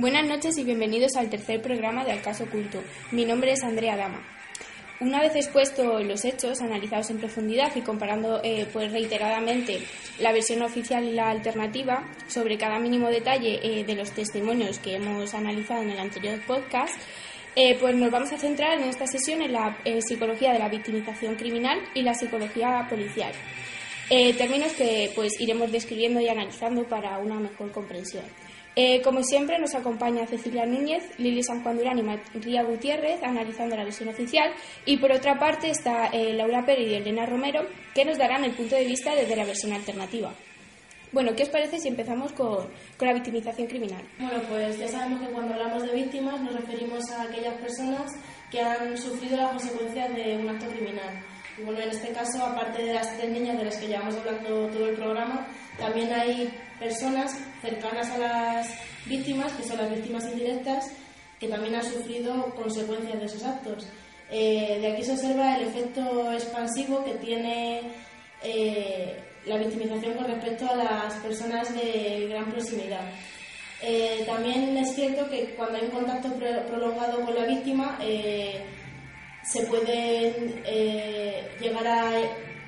Buenas noches y bienvenidos al tercer programa de Al Caso Oculto. Mi nombre es Andrea Dama. Una vez expuestos los hechos, analizados en profundidad y comparando eh, pues reiteradamente la versión oficial y la alternativa sobre cada mínimo detalle eh, de los testimonios que hemos analizado en el anterior podcast, eh, pues nos vamos a centrar en esta sesión en la psicología de la victimización criminal y la psicología policial. términos que pues iremos describiendo y analizando para una mejor comprensión. Eh, como siempre, nos acompaña Cecilia Núñez, Lili San Juan Durán y María Gutiérrez analizando la versión oficial. Y por otra parte está eh, Laura Pérez y Elena Romero, que nos darán el punto de vista desde la versión alternativa. Bueno, ¿qué os parece si empezamos con, con, la victimización criminal? Bueno, pues ya sabemos que cuando hablamos de víctimas nos referimos a aquellas personas que han sufrido las consecuencias de un acto criminal. Y bueno, en este caso, aparte de las tres niñas de las que llevamos hablando todo el programa, también hay personas cercanas a las víctimas, que son las víctimas indirectas, que también han sufrido consecuencias de esos actos. Eh, de aquí se observa el efecto expansivo que tiene eh, la victimización con respecto a las personas de gran proximidad. Eh, también es cierto que cuando hay un contacto prolongado con la víctima, se pueden llegar a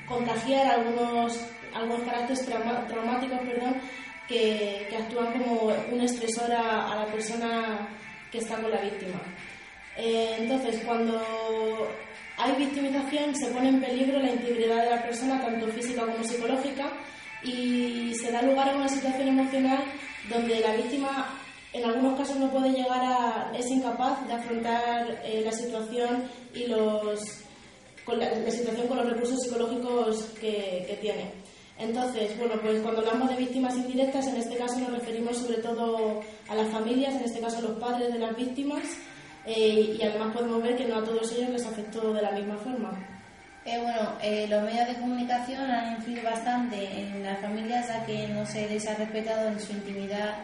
contagiar algunos algunos caracteres traumáticos perdón, que, que, actúan como un estresor a, la persona que está con la víctima. Eh, entonces, cuando hay victimización, se pone en peligro la integridad de la persona, tanto física como psicológica, y se da lugar a una situación emocional donde la víctima en algunos casos no puede llegar a, es incapaz de afrontar eh, la situación y los, con la, situación con los recursos psicológicos que, que tiene. Entonces, bueno, pues cuando hablamos de víctimas indirectas, en este caso nos referimos sobre todo a las familias, en este caso a los padres de las víctimas, eh, y además podemos ver que no a todos ellos les afectó de la misma forma. Eh, bueno, eh, los medios de comunicación han influido bastante en las familias a que no se les ha respetado en su intimidad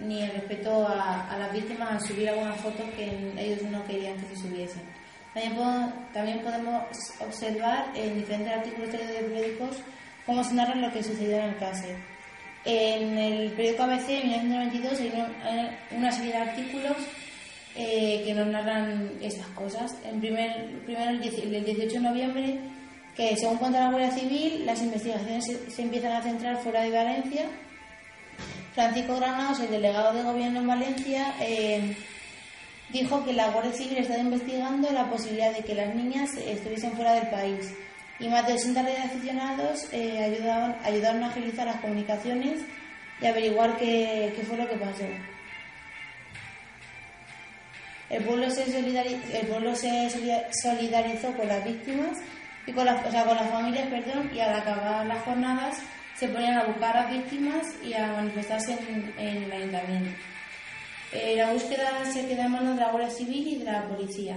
ni el respeto a, las víctimas al subir algunas fotos que ellos no querían que se subiesen. También, también podemos observar en diferentes artículos de periódicos cómo se narra lo que sucedió en el caso. En el periódico ABC, en 1992, hay una serie de artículos eh, que nos narran estas cosas. En primer, primero, el 18 de noviembre, que según cuenta la Guardia Civil, las investigaciones se, empiezan a centrar fuera de Valencia. Francisco Granados, el delegado de gobierno en Valencia, eh, dijo que la Guardia Civil estaba investigando la posibilidad de que las niñas estuviesen fuera del país y más de 80 aficionados eh, ayudaron, ayudaron, a agilizar las comunicaciones y averiguar qué, qué fue lo que pasó. El pueblo, se se solidarizó con las víctimas y con, las, o sea, con las familias perdón, y al acabar las jornadas se ponían a buscar a víctimas y a manifestarse en, en el ayuntamiento. Eh, la búsqueda se queda en manos de la Guardia Civil y de la policía.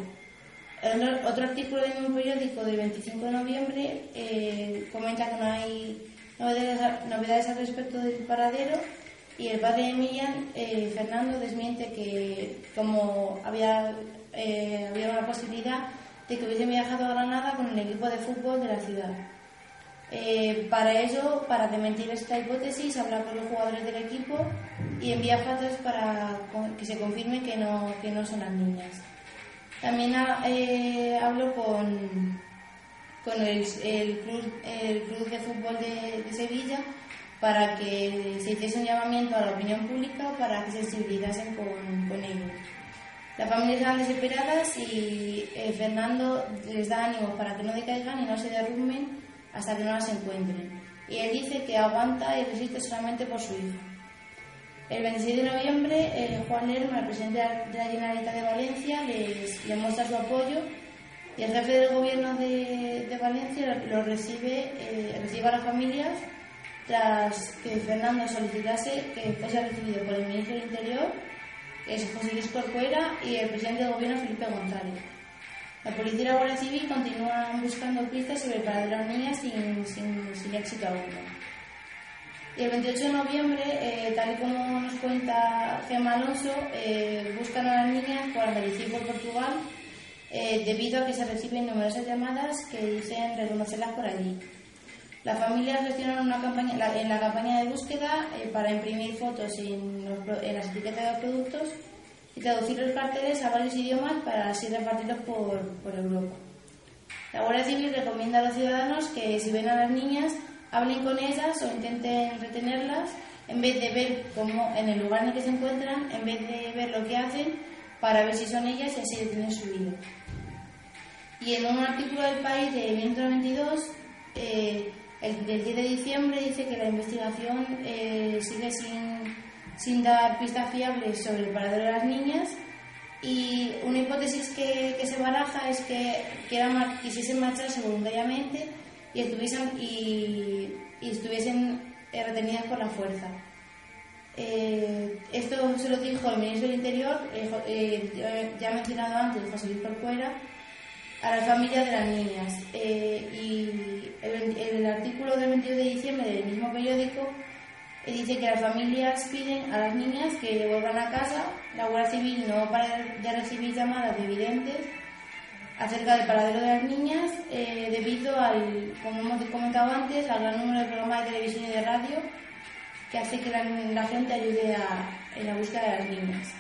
Otro artículo del mismo periódico del 25 de noviembre eh, comenta que no hay novedades, al respecto del paradero y el padre de Miriam, eh, Fernando, desmiente que como había, había una posibilidad de que hubiese viajado a Granada con el equipo de fútbol de la ciudad. Para ello, para desmentir esta hipótesis, habla con los jugadores del equipo y envía fotos para que se confirme que no, que no son las niñas. También eh, hablo con, con el, el, club, el Club de Fútbol de, Sevilla para que se hiciese un llamamiento a la opinión pública para que se sensibilizasen con, con ellos. Las familias están desesperadas y eh, Fernando les da ánimos para que no decaigan y no se derrumben hasta que no las encuentren. Y él dice que aguanta y resiste solamente por su hijo. El 26 de noviembre, Juan Lerma, el presidente de la Generalitat de Valencia, les, le muestra su apoyo y el jefe del gobierno de, Valencia lo recibe, eh, recibe a las familias tras que Fernando solicitase que fuese recibido por el ministro del Interior, es José Luis Corcuera, y el presidente del gobierno, Felipe González. La policía y la Guardia Civil continúan buscando pistas sobre el paradero de las niñas sin, sin, sin éxito alguno. Y el 28 de noviembre, eh, tal y como nos cuenta Gemma Alonso, eh, buscan a las niñas por Andalucía y por Portugal eh, debido a que se reciben numerosas llamadas que dicen reconocerlas por allí. Las familias gestionaron una campaña, en la campaña de búsqueda para imprimir fotos en, en, las etiquetas de productos y traducir los carteles a varios idiomas para así repartirlos por, por Europa. La Guardia Civil recomienda a los ciudadanos que si ven a las niñas hablen con ellas o intenten retenerlas en vez de ver cómo en el lugar en el que se encuentran, en vez de ver lo que hacen para ver si son ellas y así detener su vida. Y en un artículo del país de 1922, eh, el, del 10 de diciembre, dice que la investigación eh, sigue sin, sin, dar pistas fiables sobre el paradero de las niñas y una hipótesis que, que se baraja es que quisiesen marcharse voluntariamente y estuviesen, y, estuviesen eh, retenidas por la fuerza. Eh, esto se lo dijo el ministro del Interior, eh, ya mencionado antes, José Luis Corcuera, a las familias de las niñas. y el, el, artículo del 22 de diciembre del mismo periódico dice que las familias piden a las niñas que vuelvan a casa. La Guardia Civil no para de recibir llamadas de evidentes acerca del paradero de las niñas eh, debido al, como hemos comentado antes, al gran número de programas de televisión y de radio que hace que la, gente ayude a, en la búsqueda de las niñas.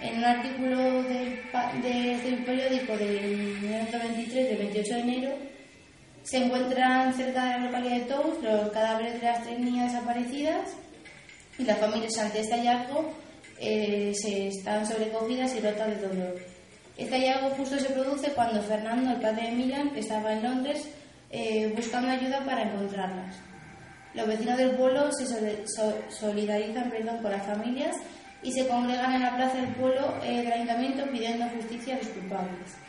En un artículo de, de este periódico del 1923, del 28 de enero, se encuentran cerca de la localidad de Tous los cadáveres de las tres niñas desaparecidas y las familias ante este hallazgo eh, se están sobrecogidas y rotas de dolor. Este hallazgo justo se produce cuando Fernando, el padre de Milan, estaba en Londres eh, buscando ayuda para encontrarlas. Los vecinos del pueblo se solidarizan con las familias y se congregan en la plaza del pueblo eh, del ayuntamiento pidiendo justicia a los culpables.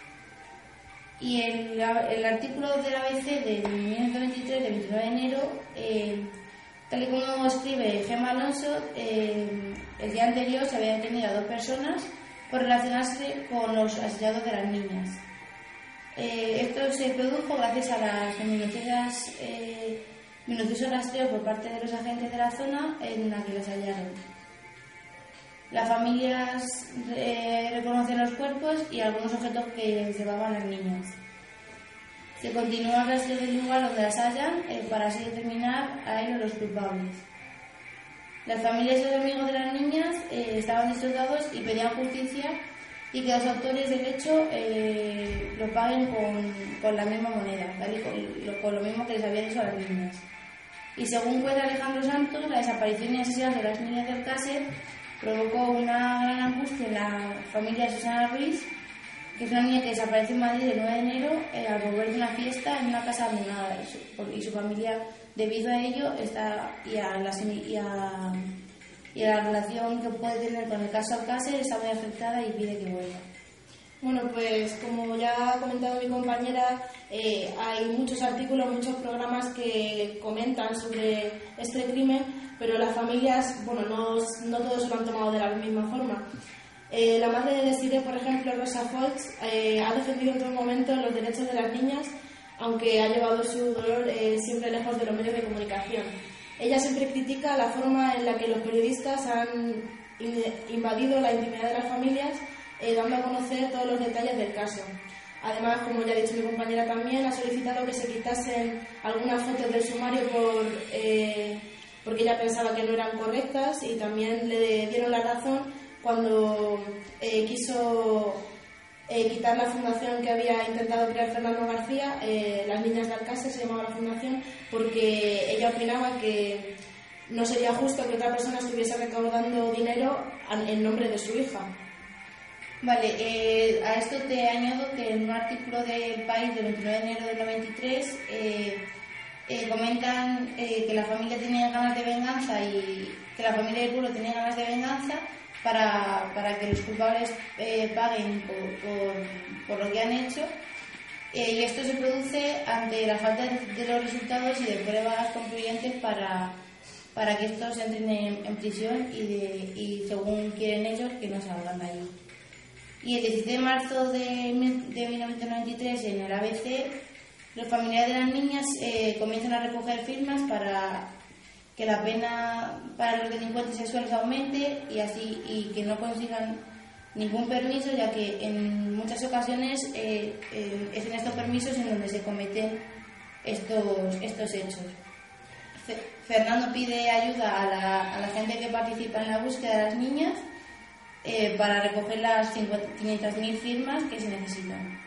Y el, el artículo del ABC del 1923, del 29 de enero, eh, tal y como escribe Gemma Alonso, el día anterior se habían detenido a dos personas por relacionarse con los asesinatos de las niñas. Eh, esto se produjo gracias a las minuciosas, eh, minuciosos rastreos por parte de los agentes de la zona en la que las hallaron. Las familias eh, reconocen los cuerpos y algunos objetos que llevaban las niñas. Se continúa el rastreo del lugar donde las hallan eh, para así determinar a ellos los culpables. Las familias y los amigos de las niñas eh, estaban destrozados y pedían justicia y que los autores del hecho eh, lo paguen con, la misma moneda, con, lo mismo que les había dicho a las niñas. Y según cuenta Alejandro Santos, la desaparición y asesinato de las niñas del Cácer provocó una gran angustia en la familia de Susana Ruiz, que es una niña que desaparece en Madrid el 9 de enero eh, al volver de una fiesta en una casa abandonada y su familia Debido a ello está, y, a la, y, a, y a la relación que puede tener con el caso Alcácer está muy afectada y pide que vuelva. Bueno, pues como ya ha comentado mi compañera, eh, hay muchos artículos, muchos programas que comentan sobre este crimen, pero las familias, bueno, no, no todos lo han tomado de la misma forma. Eh, la madre de Desiree, por ejemplo, Rosa Fox, eh, ha defendido en todo momento los derechos de las niñas aunque ha llevado su dolor eh, siempre lejos de los medios de comunicación. Ella siempre critica la forma en la que los periodistas han invadido la intimidad de las familias, eh, dando a conocer todos los detalles del caso. Además, como ya ha dicho mi compañera también, ha solicitado que se quitasen algunas fotos del sumario por, eh, porque ella pensaba que no eran correctas y también le dieron la razón cuando quiso eh, quitar la fundación que había intentado crear Fernando García, eh, Las Niñas de Alcácer se llamaba la fundación, porque ella opinaba que no sería justo que otra persona estuviese recaudando dinero en nombre de su hija. Vale, eh, a esto te añado que en un artículo del País del 29 de enero del 93 comentan que la familia tenía ganas de venganza y que la familia del pueblo tenía ganas de venganza para, para que los culpables eh, paguen por, por, lo que han hecho. Eh, y esto se produce ante la falta de, los resultados y de pruebas concluyentes para, para que estos entren en, prisión y, de, y, según quieren ellos, que no salgan de ahí. Y el 17 de marzo de, de 1993, en el ABC, los familiares de las niñas eh, comienzan a recoger firmas para que la pena para los delincuentes sexuales aumente y así y que no consigan ningún permiso ya que en muchas ocasiones eh, eh, es en estos permisos en donde se cometen estos, estos hechos. Fernando pide ayuda a la, a la, gente que participa en la búsqueda de las niñas eh, para recoger las 500.000 firmas que se necesitan.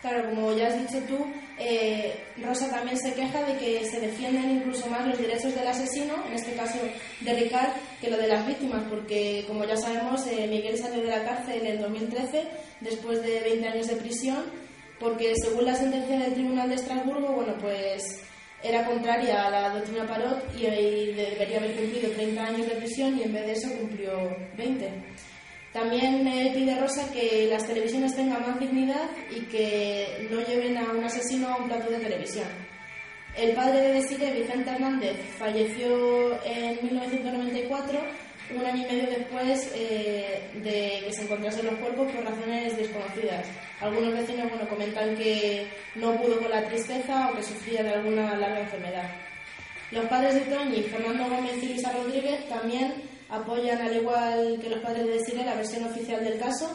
Claro, como ya has dicho tú, eh, Rosa también se queja de que se defienden incluso más los derechos del asesino, en este caso de Ricard, que lo de las víctimas, porque como ya sabemos, eh, Miguel salió de la cárcel en 2013 después de 20 años de prisión, porque según la sentencia del Tribunal de Estrasburgo, bueno, pues era contraria a la doctrina Parot y, debería haber cumplido 30 años de prisión y en vez de eso cumplió 20. También pide Rosa que las televisiones tengan más dignidad y que no lleven a un asesino a un plato de televisión. El padre de Desiree, Vicente Hernández, falleció en 1994, un año y medio después eh, de que se encontrasen los cuerpos por razones desconocidas. Algunos vecinos bueno, comentan que no pudo con la tristeza o que sufría de alguna larga enfermedad. Los padres de Toñi, Fernando Gómez y Lisa Rodríguez, también apoyan, al igual que los padres de Desiree, la versión oficial del caso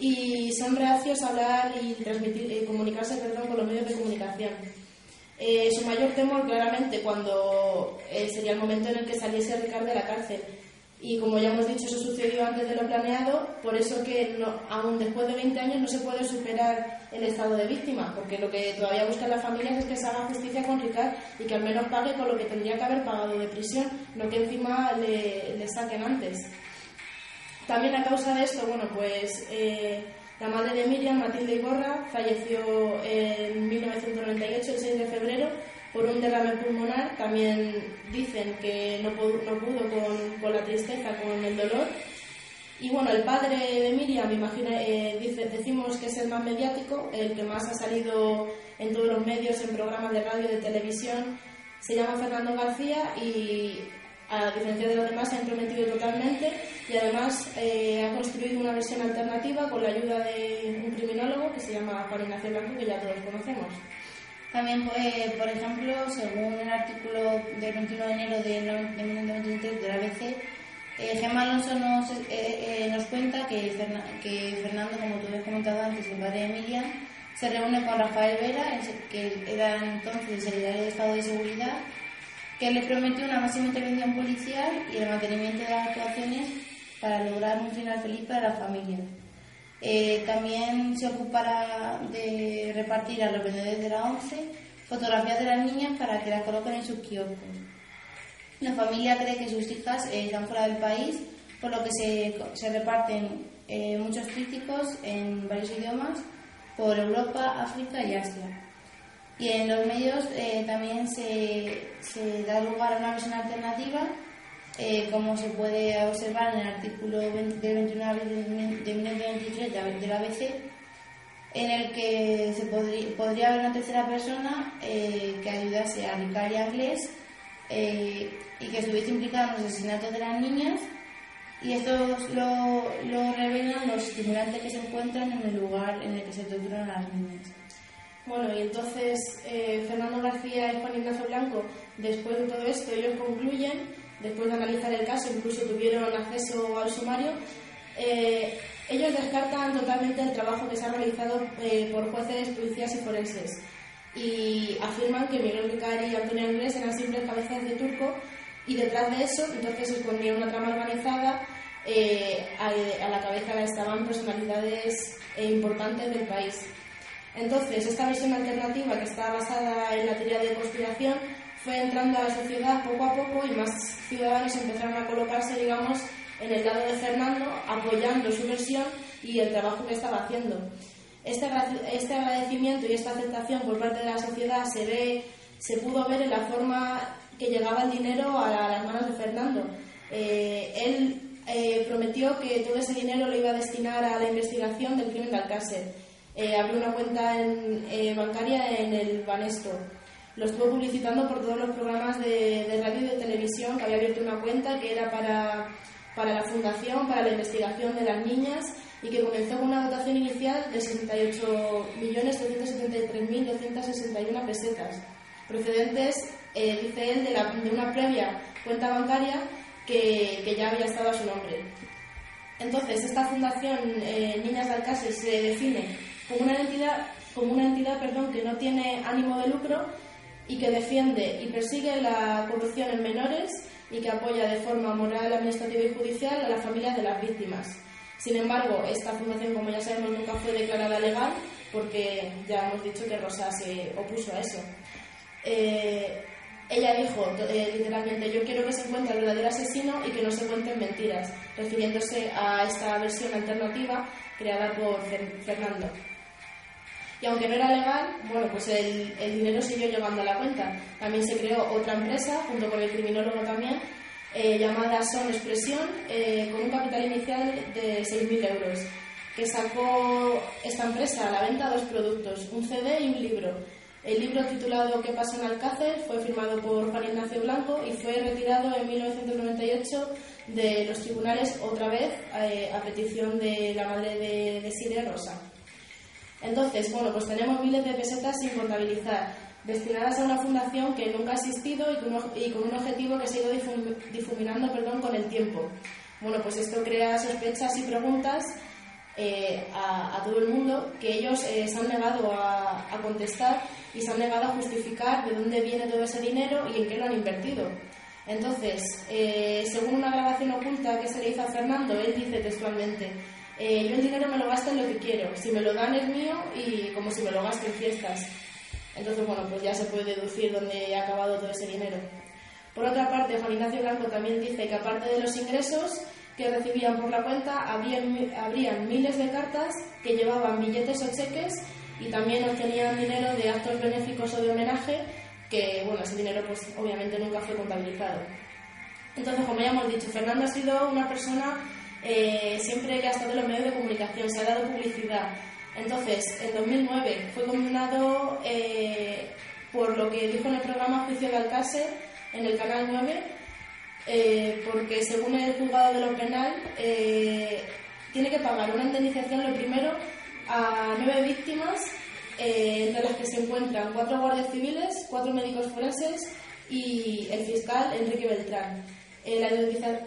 y son reacios a hablar y transmitir, eh, comunicarse perdón, con los medios de comunicación. Eh, su mayor temor, claramente, cuando eh, sería el momento en el que saliese Ricardo de la cárcel. Y como ya hemos dicho, eso sucedió antes de lo planeado, por eso que no, aún después de 20 años no se puede superar el estado de víctima, porque lo que todavía buscan las familias es que se haga justicia con Ricard y que al menos pague con lo que tendría que haber pagado de prisión, no que encima le, le saquen antes. También a causa de esto, bueno, pues eh, la madre de Miriam, Matilde Iborra, falleció en 1998, el 6 de febrero, por un derrame pulmonar. También dicen que no pudo, no pudo con, con, la tristeza, con el dolor. Y bueno, el padre de Miriam, imagino, eh, dice, decimos que es el más mediático, el que más ha salido en todos los medios, en programas de radio de televisión. Se llama Fernando García y, a diferencia de los demás, se ha intrometido totalmente y además eh, ha construido una versión alternativa con la ayuda de un criminólogo que se llama Juan Ignacio Blanco, que ya todos conocemos. También, pues, por ejemplo, según el artículo del 21 de enero de 1993 de la ABC, eh, Gemma Alonso nos, eh, eh, nos cuenta que, que, Fernando, como tú has comentado antes, el padre de Emilia, se reúne con Rafael Vera, que era entonces el secretario de Estado de Seguridad, que le prometió una máxima intervención policial y el mantenimiento de las actuaciones para lograr un final feliz para la familia. Eh, también se ocupará de repartir a los vendedores de la ONCE fotografías de las niñas para que las coloquen en sus kioscos. La familia cree que sus hijas eh, están fuera del país, por lo que se, se reparten eh, muchos críticos en varios idiomas por Europa, África y Asia. Y en los medios también se, se da lugar a una versión alternativa eh, como se puede observar en el artículo 20, del 21 de abril de 1923 de la ABC, en el que se podría, podría haber una tercera persona eh, que ayudase a Ricard y a Inglés eh, y que estuviese implicada en los asesinatos de las niñas. Y esto lo, lo revelan los estimulantes que se encuentran en el lugar en el que se torturan a las niñas. Bueno, y entonces Fernando García y Juan Ignacio Blanco, después de todo esto, ellos concluyen después de analizar el caso, incluso tuvieron acceso al sumario, eh, ellos descartan totalmente el trabajo que se ha realizado eh, por jueces, policías y forenses y afirman que Miguel Ricari y Antonio Inglés eran simples cabezas de turco y detrás de eso entonces se escondía una trama organizada eh, a, a, la cabeza estaban personalidades importantes del país. Entonces, esta versión alternativa que está basada en la teoría de conspiración fue entrando a la sociedad poco a poco y más ciudadanos empezaron a colocarse, digamos, en el lado de Fernando, apoyando su versión y el trabajo que estaba haciendo. Este, este agradecimiento y esta aceptación por parte de la sociedad se, ve, se pudo ver en la forma que llegaba el dinero a, las manos de Fernando. Eh, él eh, prometió que todo ese dinero lo iba a destinar a la investigación del crimen de Alcácer. Eh, abrió una cuenta bancaria en el Banesto lo estuvo publicitando por todos los programas de, radio y de televisión, que había abierto una cuenta que era para, para la Fundación, para la investigación de las niñas, y que comenzó con una dotación inicial de 68.373.261 pesetas, procedentes, eh, dice él, de, la, de, una previa cuenta bancaria que, que, ya había estado a su nombre. Entonces, esta fundación eh, Niñas de Alcácer se define como una entidad, como una entidad perdón, que no tiene ánimo de lucro y que defiende y persigue la corrupción en menores y que apoya de forma moral, administrativa y judicial a las familias de las víctimas. Sin embargo, esta fundación, como ya sabemos, nunca fue declarada legal porque ya hemos dicho que Rosa se opuso a eso. Eh, ella dijo eh, literalmente, yo quiero que se encuentre el verdadero asesino y que no se cuenten mentiras, refiriéndose a esta versión alternativa creada por Fernando. Y aunque no era legal, bueno, pues el, dinero siguió llegando a la cuenta. También se creó otra empresa, junto con el criminólogo también, eh, llamada Son Expresión, eh, con un capital inicial de 6.000 euros, que sacó esta empresa a la venta dos productos, un CD y un libro. El libro titulado ¿Qué pasa en Alcácer? fue firmado por Juan Ignacio Blanco y fue retirado en 1998 de los tribunales otra vez eh, a petición de la madre de, de Rosa. Entonces, bueno, pues tenemos miles de pesetas sin contabilizar, destinadas a una fundación que nunca ha existido y con, un objetivo que se ha ido difuminando perdón, con el tiempo. Bueno, pues esto crea sospechas y preguntas eh, a, todo el mundo que ellos eh, se han negado a, contestar y se han negado a justificar de dónde viene todo ese dinero y en qué lo han invertido. Entonces, eh, según una grabación oculta que se le hizo a Fernando, él dice textualmente, eh, yo el dinero me lo gasto en lo que quiero. Si me lo dan es mío y como si me lo gasto en fiestas. Entonces, bueno, pues ya se puede deducir dónde ha acabado todo ese dinero. Por otra parte, Juan Ignacio Blanco también dice que aparte de los ingresos que recibían por la cuenta, habrían miles de cartas que llevaban billetes o cheques y también obtenían dinero de actos benéficos o de homenaje, que, bueno, ese dinero pues obviamente nunca fue contabilizado. Entonces, como ya hemos dicho, Fernando ha sido una persona eh, siempre que ha estado en los medios de comunicación, se ha dado publicidad. Entonces, en 2009 fue condenado eh, por lo que dijo en el programa Juicio de Alcácer en el Canal 9, eh, porque según el juzgado de lo penal, tiene que pagar una indemnización, lo primero, a nueve víctimas, entre las que se encuentran cuatro guardias civiles, cuatro médicos forenses y el fiscal Enrique Beltrán. Eh, la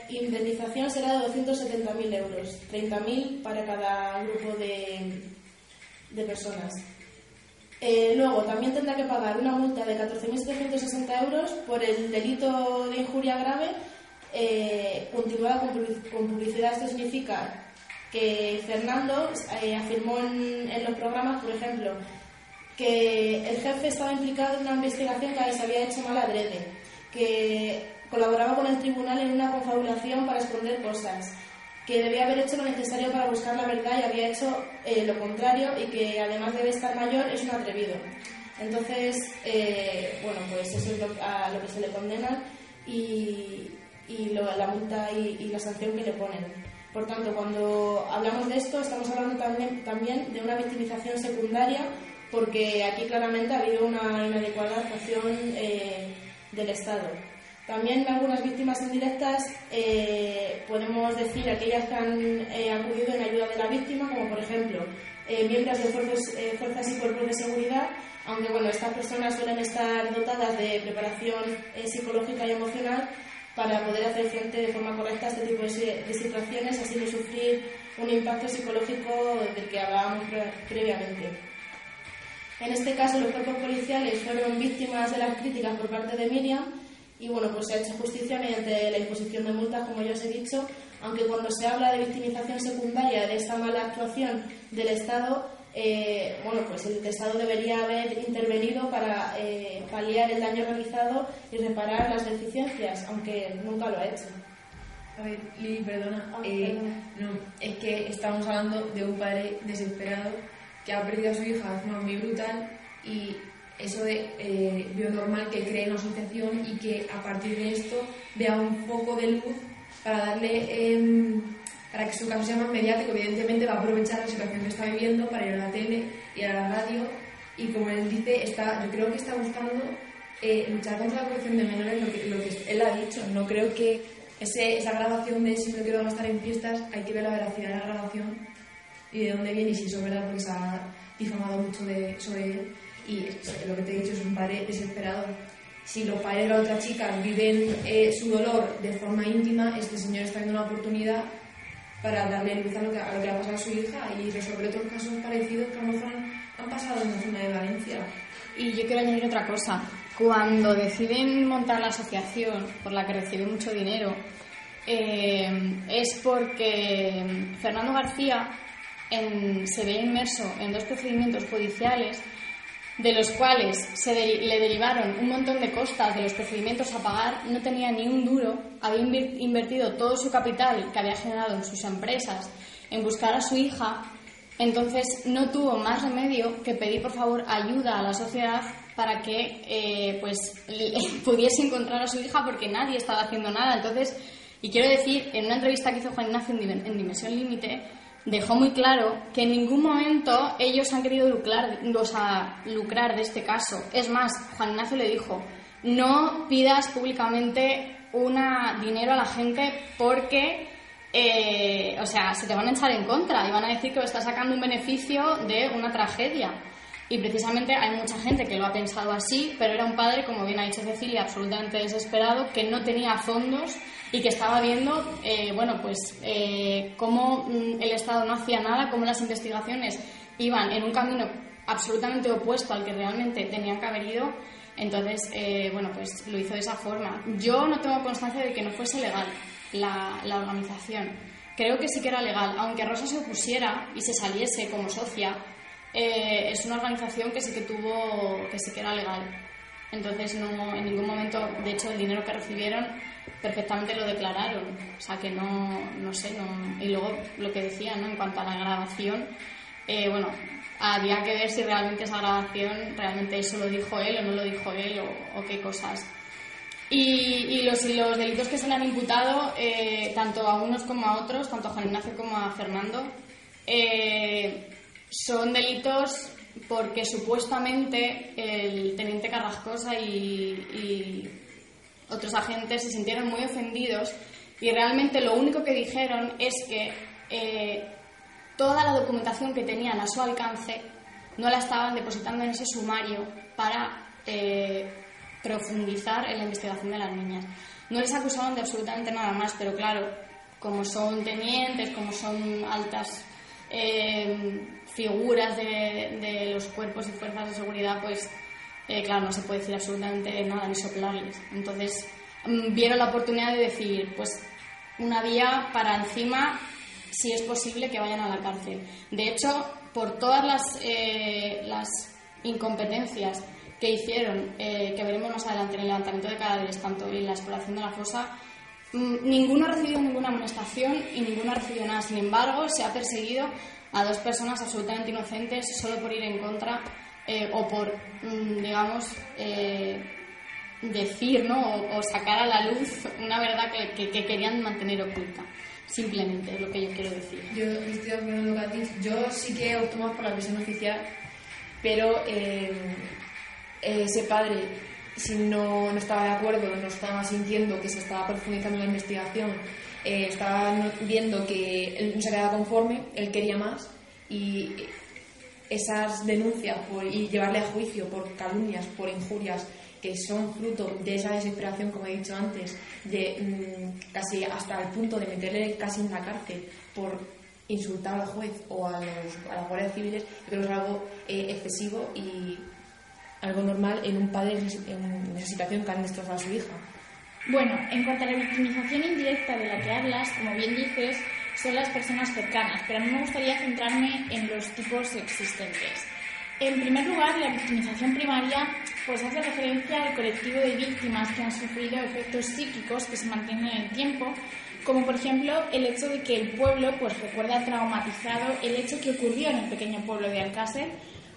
indemnización será de 270.000 euros, 30.000 para cada grupo de, de personas. Eh, luego, también tendrá que pagar una multa de 14.760 euros por el delito de injuria grave eh, continuada con publicidad. Esto significa que Fernando afirmó en, en, los programas, por ejemplo, que el jefe estaba implicado en una investigación que se había hecho mal adrede, que Colaboraba con el tribunal en una confabulación para esconder cosas, que debía haber hecho lo necesario para buscar la verdad y había hecho eh, lo contrario y que además de estar mayor es un atrevido. Entonces, eh, bueno, pues eso es lo, a lo que se le condena y, la multa y, la sanción que le ponen. Por tanto, cuando hablamos de esto, estamos hablando también, también de una victimización secundaria, porque aquí claramente ha habido una inadecuada actuación eh, del Estado. También algunas víctimas indirectas eh, podemos decir aquellas que han eh, acudido en ayuda de la víctima, como por ejemplo eh, miembros de fuerzas, y cuerpos de seguridad, aunque bueno, estas personas suelen estar dotadas de preparación psicológica y emocional para poder hacer frente de forma correcta a este tipo de, de situaciones, así no sufrir un impacto psicológico del que hablábamos previamente. En este caso, los cuerpos policiales fueron víctimas de las críticas por parte de Miriam y bueno, pues se ha hecho justicia mediante la imposición de multas, como ya os he dicho, aunque cuando se habla de victimización secundaria de esta mala actuación del Estado, eh, bueno, pues el Estado debería haber intervenido para eh, paliar el daño realizado y reparar las deficiencias, aunque nunca lo ha hecho. A ver, Lili, perdona. Ah, eh, no, es que estamos hablando de un padre desesperado que ha perdido a su hija de forma muy brutal y eso de eh, veo normal que cree una asociación y que a partir de esto vea un poco de luz para darle em, para que su caso sea más mediático. Evidentemente va a aprovechar la situación que está viviendo para ir a la tele y a la radio. Y como él dice está yo creo que está buscando eh, luchar contra la corrupción de menores lo que, lo que él ha dicho. No creo que ese, esa grabación de si no quiero gastar en fiestas hay que ver la veracidad de la grabación y de dónde viene. Y si eso es verdad porque se ha difamado mucho de, sobre él y lo que te he dicho es un padre desesperado. Si los padres de la otra chica viven eh, su dolor de forma íntima, este señor está dando una oportunidad para darle luz a lo que, a lo que ha pasado a su hija y resolver otros casos parecidos que a lo mejor han, pasado en la zona de Valencia. Y yo quiero añadir otra cosa. cuando deciden montar la asociación por la que recibe mucho dinero, eh, es porque Fernando García se ve inmerso en dos procedimientos judiciales de los cuales se le derivaron un montón de costas de los procedimientos a pagar, no tenía ni un duro, había invertido todo su capital que había generado en sus empresas en buscar a su hija, entonces no tuvo más remedio que pedir por favor ayuda a la sociedad para que eh, pues pudiese encontrar a su hija porque nadie estaba haciendo nada. Entonces, y quiero decir, en una entrevista que hizo Juan Ignacio en Dimensión Límite, dejó muy claro que en ningún momento ellos han querido lucrar, lucrar de este caso. Es más, Juan Ignacio le dijo, no pidas públicamente una dinero a la gente porque, eh, o sea, se te van a echar en contra y van a decir que estás sacando un beneficio de una tragedia. Y precisamente hay mucha gente que lo ha pensado así, pero era un padre, como bien ha dicho Cecilia, absolutamente desesperado, que no tenía fondos y que estaba viendo, eh, bueno, pues eh, cómo mm, el Estado no hacía nada, cómo las investigaciones iban en un camino absolutamente opuesto al que realmente tenían que haber ido. Entonces, eh, bueno, pues lo hizo de esa forma. Yo no tengo constancia de que no fuese legal la, la organización. Creo que sí que era legal, aunque Rosa se opusiera y se saliese como socia eh, es una organización que sí que tuvo, que sí que era legal. Entonces, no, en ningún momento, de hecho, el dinero que recibieron perfectamente lo declararon. O sea, que no, no sé, y luego lo que decía, ¿no? En cuanto a la grabación, eh, bueno, había que ver si realmente esa grabación, realmente eso lo dijo él o no lo dijo él o, qué cosas. Y, y, los, los, delitos que se le han imputado, eh, tanto a unos como a otros, tanto a Juan Ignacio como a Fernando, eh, son delitos porque supuestamente el teniente Carrascosa y, otros agentes se sintieron muy ofendidos y realmente lo único que dijeron es que eh, toda la documentación que tenían a su alcance no la estaban depositando en ese sumario para eh, profundizar en la investigación de las niñas. No les acusaban de absolutamente nada más, pero claro, como son tenientes, como son altas eh, figuras de, los cuerpos y fuerzas de seguridad, pues eh, claro, no se puede decir absolutamente nada ni soplarles. Entonces mm, vieron la oportunidad de decir, pues una vía para encima, si es posible, que vayan a la cárcel. De hecho, por todas las, eh, incompetencias que hicieron, eh, que veremos más adelante en el levantamiento de cadáveres, tanto en la exploración de la fosa, mm, ninguno ha recibido ninguna amonestación y ninguno ha recibido nada. Sin embargo, se ha perseguido a dos personas absolutamente inocentes solo por ir en contra eh, o por, mm, digamos, eh, decir ¿no? O, sacar a la luz una verdad que, que, querían mantener oculta. Simplemente es lo que yo quiero decir. Yo estoy de acuerdo con Yo sí que opto más por la versión oficial, pero eh, ese padre, si no, no estaba de acuerdo, no estaba sintiendo que se estaba profundizando la investigación eh, estaban viendo que él no se quedaba conforme, él quería más y esas denuncias y llevarle a juicio por calumnias, por injurias, que son fruto de esa desesperación, como he dicho antes, de mm, casi hasta el punto de meterle casi en la cárcel por insultar al juez o a, los, a las guardias civiles, creo que es algo eh, excesivo y algo normal en un padre en esa situación que han destrozado a su hija. Bueno, en cuanto a la victimización indirecta de la que hablas, como bien dices, son las personas cercanas, pero a mí me gustaría centrarme en los tipos existentes. En primer lugar, la victimización primaria pues hace referencia al colectivo de víctimas que han sufrido efectos psíquicos que se mantienen en el tiempo, como por ejemplo el hecho de que el pueblo pues recuerda traumatizado el hecho que ocurrió en el pequeño pueblo de Alcácer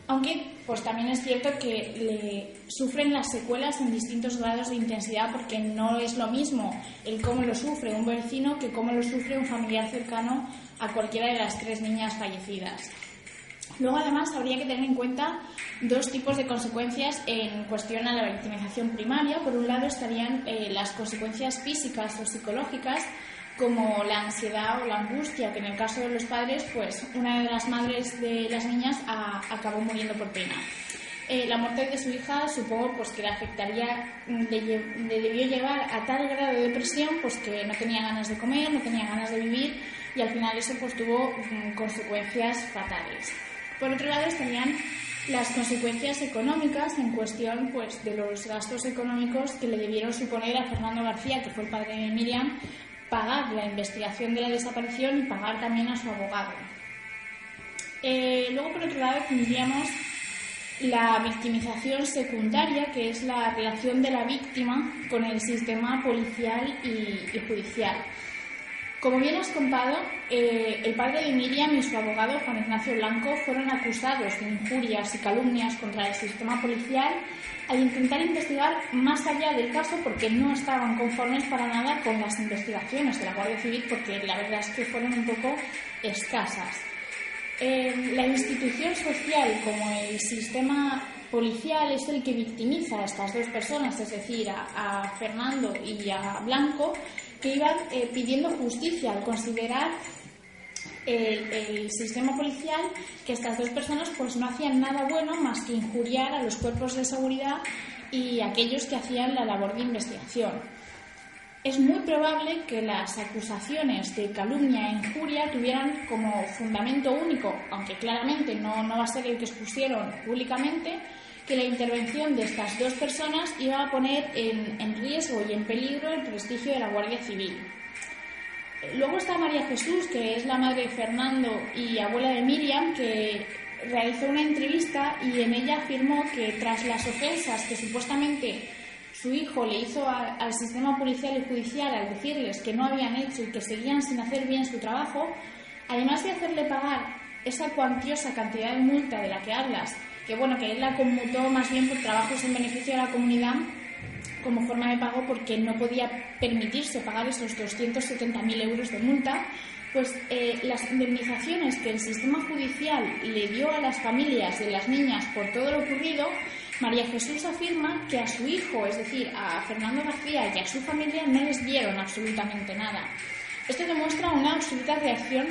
aunque pues también es cierto que le sufren las secuelas en distintos grados de intensidad porque no es lo mismo el cómo lo sufre un vecino que cómo lo sufre un familiar cercano a cualquiera de las tres niñas fallecidas. Luego, además, habría que tener en cuenta dos tipos de consecuencias en cuestión a la victimización primaria. Por un lado, estarían eh, las consecuencias físicas o psicológicas como la ansiedad o la angustia, que en el caso de los padres, pues una de las madres de las niñas acabó muriendo por pena. Eh, la muerte de su hija supongo pues que le afectaría, le, debió llevar a tal grado de depresión pues que no tenía ganas de comer, no tenía ganas de vivir y al final eso pues tuvo mm, consecuencias fatales. Por otro lado estarían las consecuencias económicas en cuestión pues, de los gastos económicos que le debieron suponer a Fernando García, que fue el padre de Miriam, pagar la investigación de la desaparición y pagar también a su abogado. Eh, luego, por otro lado, tendríamos la victimización secundaria, que es la relación de la víctima con el sistema policial y judicial. Como bien has contado, eh, el padre de Miriam y su abogado Juan Ignacio Blanco fueron acusados de injurias y calumnias contra el sistema policial al intentar investigar más allá del caso porque no estaban conformes para nada con las investigaciones de la Guardia Civil porque la verdad es que fueron un poco escasas. La institución social como el sistema policial es el que victimiza a estas dos personas, es decir, a Fernando y a Blanco, que iban eh, pidiendo justicia al considerar el, sistema policial que estas dos personas pues no hacían nada bueno más que injuriar a los cuerpos de seguridad y aquellos que hacían la labor de investigación. Es muy probable que las acusaciones de calumnia e injuria tuvieran como fundamento único, aunque claramente no, no va a ser el que expusieron públicamente, que la intervención de estas dos personas iba a poner en, riesgo y en peligro el prestigio de la Guardia Civil. Luego está María Jesús, que es la madre de Fernando y abuela de Miriam, que realizó una entrevista y en ella afirmó que tras las ofensas que supuestamente su hijo le hizo al sistema policial y judicial al decirles que no habían hecho y que seguían sin hacer bien su trabajo, además de hacerle pagar esa cuantiosa cantidad de multa de la que hablas que bueno, que él la conmutó más bien por trabajos en beneficio de la comunidad como forma de pago porque no podía permitirse pagar esos 270.000 euros de multa, pues eh, las indemnizaciones que el sistema judicial le dio a las familias de las niñas por todo lo ocurrido, María Jesús afirma que a su hijo, es decir, a Fernando García y a su familia no les dieron absolutamente nada. Esto demuestra una absoluta reacción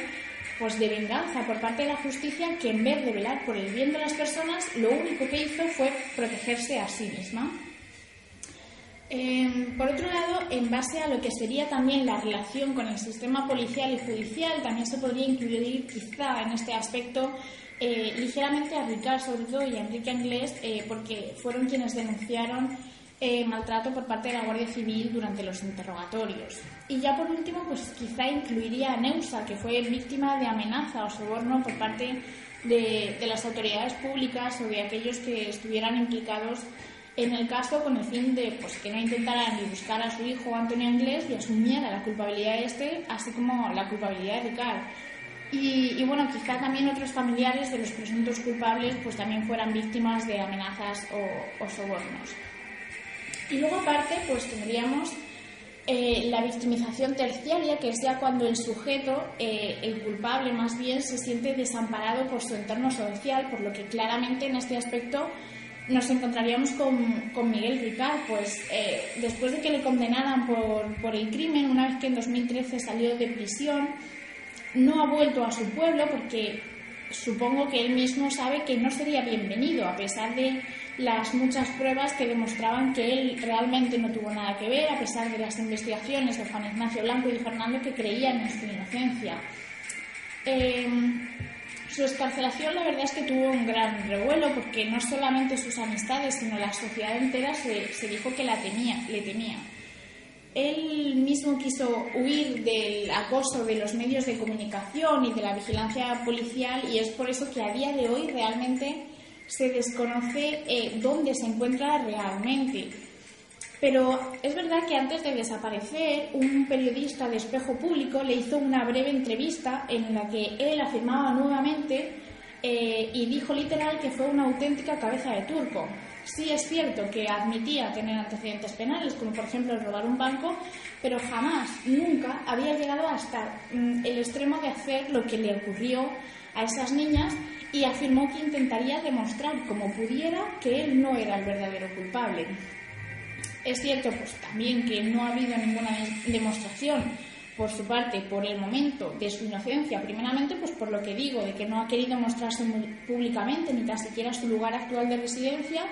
pues de venganza por parte de la justicia que en vez de velar por el bien de las personas, lo único que hizo fue protegerse a sí misma. Em, por otro lado, en base a lo que sería también la relación con el sistema policial y judicial, también se podría incluir quizá en este aspecto eh, ligeramente a Ricard sobre todo y a Enrique Anglés, eh, porque fueron quienes denunciaron eh, maltrato por parte de la Guardia Civil durante los interrogatorios. Y ya por último, pues quizá incluiría a Neusa, que fue víctima de amenaza o soborno por parte de, las autoridades públicas o de aquellos que estuvieran implicados en el caso con el fin de pues, que no intentaran ni buscar a su hijo Antonio Anglés y asumiera la culpabilidad de este, así como la culpabilidad de Ricard. Y, bueno, quizá también otros familiares de los presuntos culpables pues también fueran víctimas de amenazas o sobornos. Y luego aparte, pues tendríamos eh, la victimización terciaria, que es ya cuando el sujeto, eh, el culpable más bien, se siente desamparado por su entorno social, por lo que claramente en este aspecto nos encontraríamos con, con Miguel Ricard, pues eh, después de que le condenaran por, por el crimen, una vez que en 2013 salió de prisión, no ha vuelto a su pueblo porque supongo que él mismo sabe que no sería bienvenido, a pesar de las muchas pruebas que demostraban que él realmente no tuvo nada que ver, a pesar de las investigaciones de Juan Ignacio Blanco y de Fernando que creían en su inocencia. Eh, su escarcelación la verdad es que tuvo un gran revuelo porque no solamente sus amistades, sino la sociedad entera se, se dijo que la temía, le temía. Él mismo quiso huir del acoso de los medios de comunicación y de la vigilancia policial y es por eso que a día de hoy realmente se desconoce eh, dónde se encuentra realmente. Pero es verdad que antes de desaparecer, un periodista de espejo público le hizo una breve entrevista en la que él afirmaba nuevamente eh, y dijo literal que fue una auténtica cabeza de turco. Sí es cierto que admitía tener antecedentes penales, como por ejemplo robar un banco, pero jamás, nunca había llegado hasta mm, el extremo de hacer lo que le ocurrió a esas niñas y afirmó que intentaría demostrar como pudiera que él no era el verdadero culpable. Es cierto pues también que no ha habido ninguna demostración por su parte por el momento de su inocencia, primeramente pues por lo que digo, de que no ha querido mostrarse públicamente ni tan siquiera su lugar actual de residencia,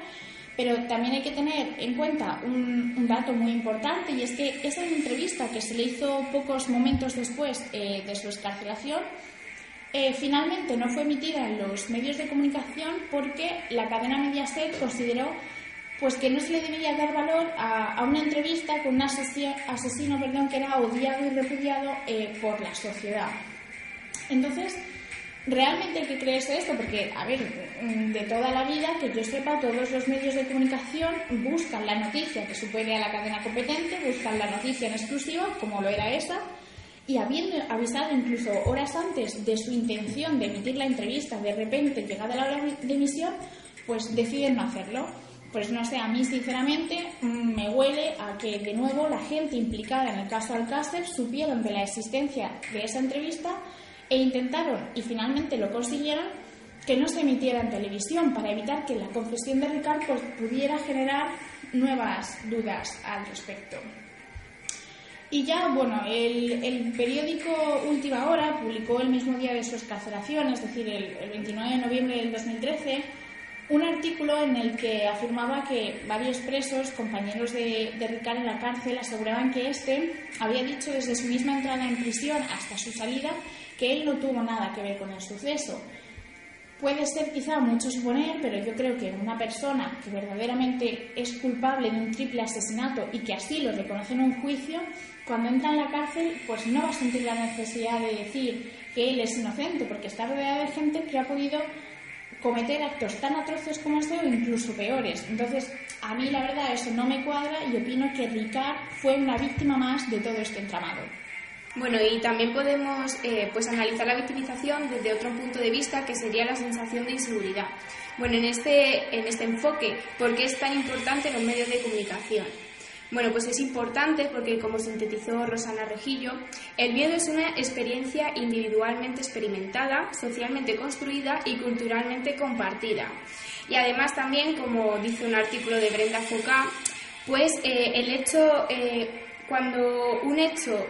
pero también hay que tener en cuenta un, dato muy importante y es que esa entrevista que se le hizo pocos momentos después eh, de su escarcelación Eh, finalmente no fue emitida en los medios de comunicación porque la cadena Mediaset consideró pues que no se le debería dar valor a, una entrevista con un asesino, asesino perdón, que era odiado y repudiado eh, por la sociedad. Entonces, realmente hay que creerse esto, porque, a ver, mm, de toda la vida, que yo sepa, todos los medios de comunicación buscan la noticia que supere a la cadena competente, buscan la noticia en exclusiva, como lo era esa, y habiendo avisado incluso horas antes de su intención de emitir la entrevista, de repente, llegada la hora de emisión, pues deciden no hacerlo. Pues no sé, a mí sinceramente mm, me huele a que de nuevo la gente implicada en el caso Alcácer supieron de la existencia de esa entrevista e intentaron, y finalmente lo consiguieron, que no se emitiera en televisión para evitar que la confesión de Ricardo pues, pudiera generar nuevas dudas al respecto. Y ya, bueno, el, periódico Última Hora publicó el mismo día de su escarcelación, es decir, el, el 29 de noviembre del 2013, un artículo en el que afirmaba que varios presos, compañeros de, de Ricard en la cárcel, aseguraban que éste había dicho desde su misma entrada en prisión hasta su salida que él no tuvo nada que ver con el suceso. Puede ser quizá mucho suponer, pero yo creo que una persona que verdaderamente es culpable de un triple asesinato y que así lo reconoce en un juicio, cuando entra en la cárcel, pues no va a sentir la necesidad de decir que él es inocente, porque está rodeado de gente que ha podido cometer actos tan atroces como este o incluso peores. Entonces, a mí la verdad eso no me cuadra y opino que Ricard fue una víctima más de todo este entramado. Bueno, y también podemos eh, pues analizar la victimización desde otro punto de vista, que sería la sensación de inseguridad. Bueno, en este, en este enfoque, ¿por qué es tan importante los medios de comunicación? Bueno, pues es importante porque, como sintetizó Rosana Rejillo, el miedo es una experiencia individualmente experimentada, socialmente construida y culturalmente compartida. Y además también, como dice un artículo de Brenda Foucault, pues eh, el hecho, eh, cuando un hecho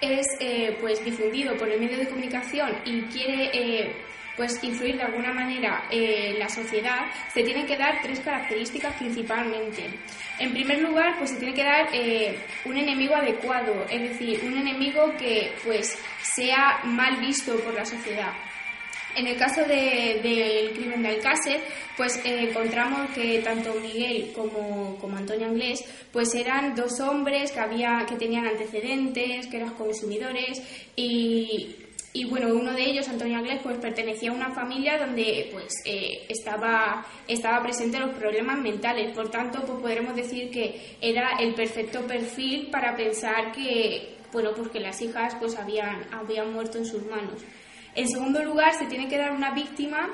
es eh, pues difundido por el medio de comunicación y quiere pues influir de alguna manera en la sociedad, se tienen que dar tres características principalmente. En primer lugar, pues se tiene que dar eh, un enemigo adecuado, es decir, un enemigo que pues sea mal visto por la sociedad. En el caso del crimen de Alcácer, pues eh, encontramos que tanto Miguel como, como Antonio Anglés pues eran dos hombres que, había, que tenían antecedentes, que eran consumidores y y bueno, uno de ellos, Antonio Anglés, pues pertenecía a una familia donde pues eh, estaba, estaba presente los problemas mentales. Por tanto, pues podremos decir que era el perfecto perfil para pensar que, bueno, pues que las hijas pues habían, habían muerto en sus manos. En segundo lugar, se tiene que dar una víctima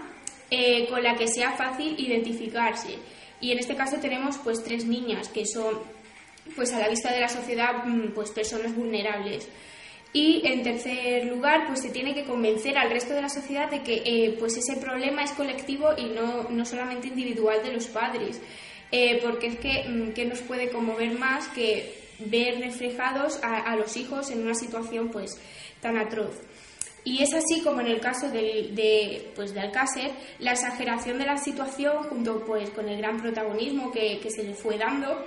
eh, con la que sea fácil identificarse. Y en este caso tenemos pues tres niñas que son pues a la vista de la sociedad mm, pues personas vulnerables. Y en tercer lugar, pues se tiene que convencer al resto de la sociedad de que eh, pues ese problema es colectivo y no, no solamente individual de los padres. Eh, porque es que, mm, ¿qué nos puede conmover más que ver reflejados a, los hijos en una situación pues tan atroz? Y es así como en el caso de, de, pues de Alcácer, la exageración de la situación junto pues con el gran protagonismo que, que se le fue dando,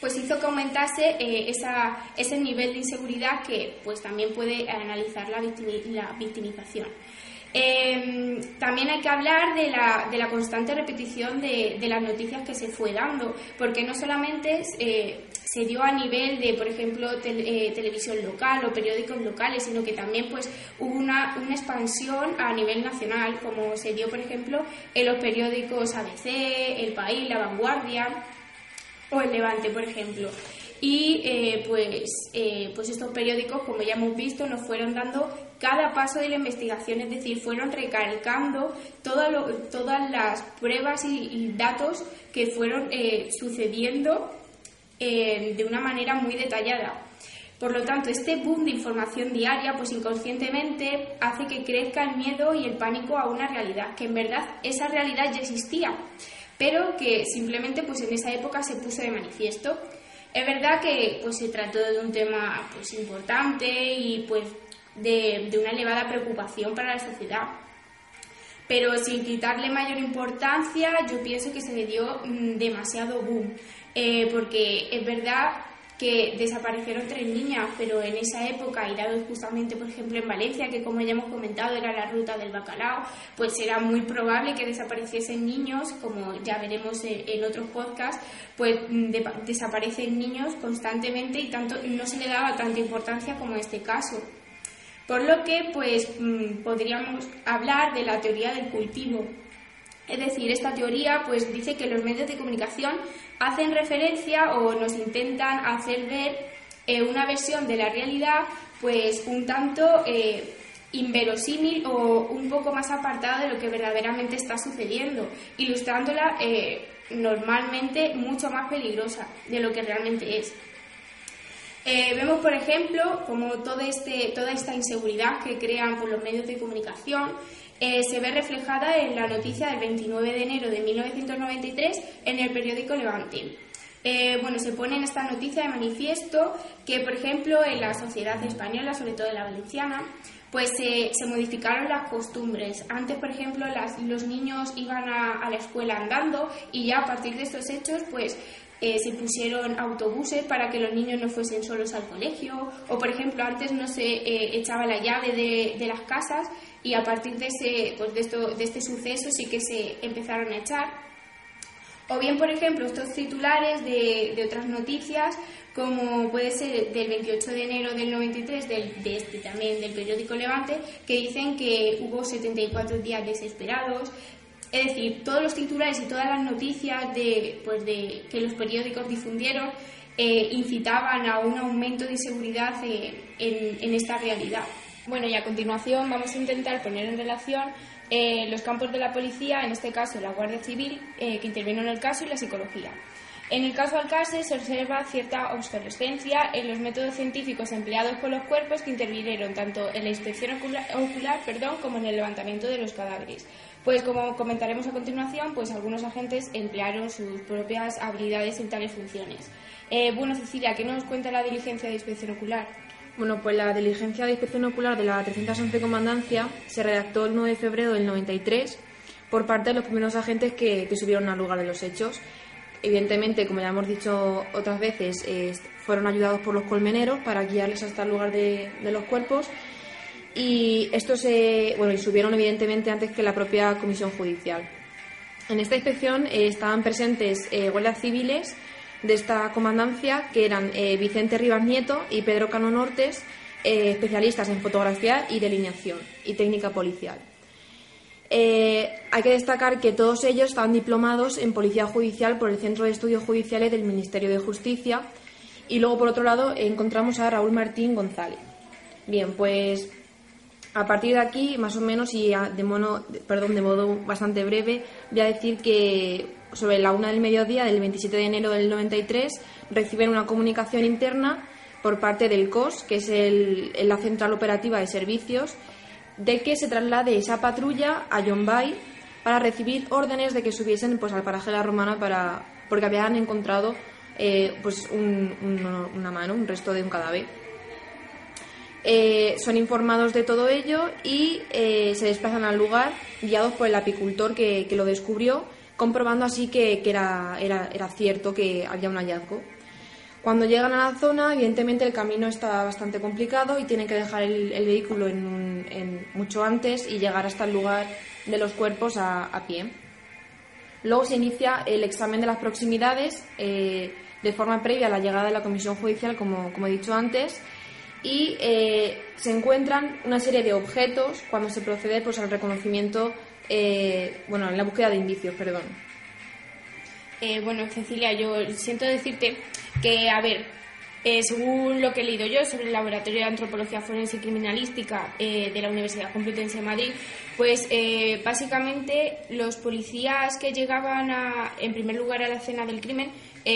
pues hizo que aumentase eh, esa, ese nivel de inseguridad que pues también puede analizar la, la victimización. Em, también hay que hablar de la, de la constante repetición de, de, las noticias que se fue dando, porque no solamente eh, se dio a nivel de, por ejemplo, eh, televisión local o periódicos locales, sino que también pues, hubo una, una, expansión a nivel nacional, como se dio, por ejemplo, en los periódicos ABC, El País, La Vanguardia o el Levante, por ejemplo. Y eh, pues, eh, pues estos periódicos, como ya hemos visto, nos fueron dando cada paso de la investigación, es decir, fueron recalcando todas las pruebas y, datos que fueron eh, sucediendo de una manera muy detallada. Por lo tanto, este boom de información diaria, pues inconscientemente hace que crezca el miedo y el pánico a una realidad, que en verdad esa realidad ya existía pero que simplemente pues en esa época se puso de manifiesto. Es verdad que pues se trató de un tema pues importante y pues de, una elevada preocupación para la sociedad. Pero sin quitarle mayor importancia, yo pienso que se le dio mm, demasiado boom, eh, porque es verdad que desaparecieron tres niñas, pero en esa época, y dado justamente, por ejemplo, en Valencia, que como ya hemos comentado era la ruta del bacalao, pues era muy probable que desapareciesen niños, como ya veremos en, otros podcasts, pues mm, desaparecen niños constantemente y tanto no se le daba tanta importancia como en este caso. Por lo que, pues, mm, podríamos hablar de la teoría del cultivo. Es decir, esta teoría pues dice que los medios de comunicación hacen referencia o nos intentan hacer ver eh, una versión de la realidad pues un tanto eh, inverosímil o un poco más apartada de lo que verdaderamente está sucediendo, ilustrándola eh, normalmente mucho más peligrosa de lo que realmente es. vemos, por ejemplo, como este, toda esta inseguridad que crean por los medios de comunicación eh, se ve reflejada en la noticia del 29 de enero de 1993 en el periódico Levante. Eh, bueno, se pone en esta noticia de manifiesto que, por ejemplo, en la sociedad española, sobre todo en la valenciana, pues se modificaron las costumbres. Antes, por ejemplo, los niños iban a, la escuela andando y ya a partir de estos hechos, pues eh, se pusieron autobuses para que los niños no fuesen solos al colegio, o por ejemplo antes no se echaba la llave de, de, las casas y a partir de, ese, pues de, esto, de este suceso sí que se empezaron a echar. O bien, por ejemplo, estos titulares de, de otras noticias, como puede ser del 28 de enero del 93, del, de este también del periódico Levante, que dicen que hubo 74 días desesperados. Es decir, todos los titulares y todas las noticias de, pues de, que los periódicos difundieron eh, incitaban a un aumento de inseguridad eh, en, en esta realidad. Bueno, y a continuación vamos a intentar poner en relación eh, los campos de la policía, en este caso la Guardia Civil, que intervino en el caso, y la psicología. En el caso Alcácer se observa cierta obsolescencia en los métodos científicos empleados por los cuerpos que intervinieron tanto en la inspección ocular, perdón, como en el levantamiento de los cadáveres. Pues como comentaremos a continuación, pues algunos agentes emplearon sus propias habilidades en tales funciones. Eh, bueno, Cecilia, ¿qué nos cuenta la diligencia de inspección ocular? Bueno, pues la diligencia de inspección ocular de la 311 Comandancia se redactó el 9 de febrero del 93 por parte de los primeros agentes que, subieron al lugar de los hechos. Evidentemente, como ya hemos dicho otras veces, fueron ayudados por los colmeneros para guiarles hasta el lugar de, los cuerpos y estos se, bueno, y subieron evidentemente antes que la propia comisión judicial. En esta inspección eh, estaban presentes eh, guardias civiles de esta comandancia, que eran eh, Vicente Rivas Nieto y Pedro Cano Nortes, eh, especialistas en fotografía y delineación y técnica policial. Eh, hay que destacar que todos ellos estaban diplomados en Policía Judicial por el Centro de Estudios Judiciales del Ministerio de Justicia y luego, por otro lado, encontramos a Raúl Martín González. Bien, pues a partir de aquí, más o menos, y de, mono, perdón, de modo bastante breve, voy a decir que sobre la una del mediodía del 27 de enero del 93 reciben una comunicación interna por parte del COS, que es la Central Operativa de Servicios, de que se traslade esa patrulla a Yombay para recibir órdenes de que subiesen pues, al paraje de la Romana para, porque habían encontrado eh, pues, una mano, un resto de un cadáver. Eh, son informados de todo ello y eh, se desplazan al lugar guiados por el apicultor que, lo descubrió comprobando así que, era, era, cierto que había un hallazgo. Cuando llegan a la zona, evidentemente el camino está bastante complicado y tienen que dejar el, vehículo en, mucho antes y llegar hasta el lugar de los cuerpos a, pie. Luego se inicia el examen de las proximidades eh, de forma previa a la llegada de la comisión judicial, como, he dicho antes, y eh, se encuentran una serie de objetos cuando se procede pues, al reconocimiento eh, bueno, en la búsqueda de indicios, perdón. Eh, bueno, Cecilia, yo siento decirte que, a ver, eh, según lo que he leído yo sobre el Laboratorio de Antropología Forense y Criminalística de la Universidad Complutense de Madrid, pues básicamente los policías que llegaban a, en primer lugar a la escena del crimen,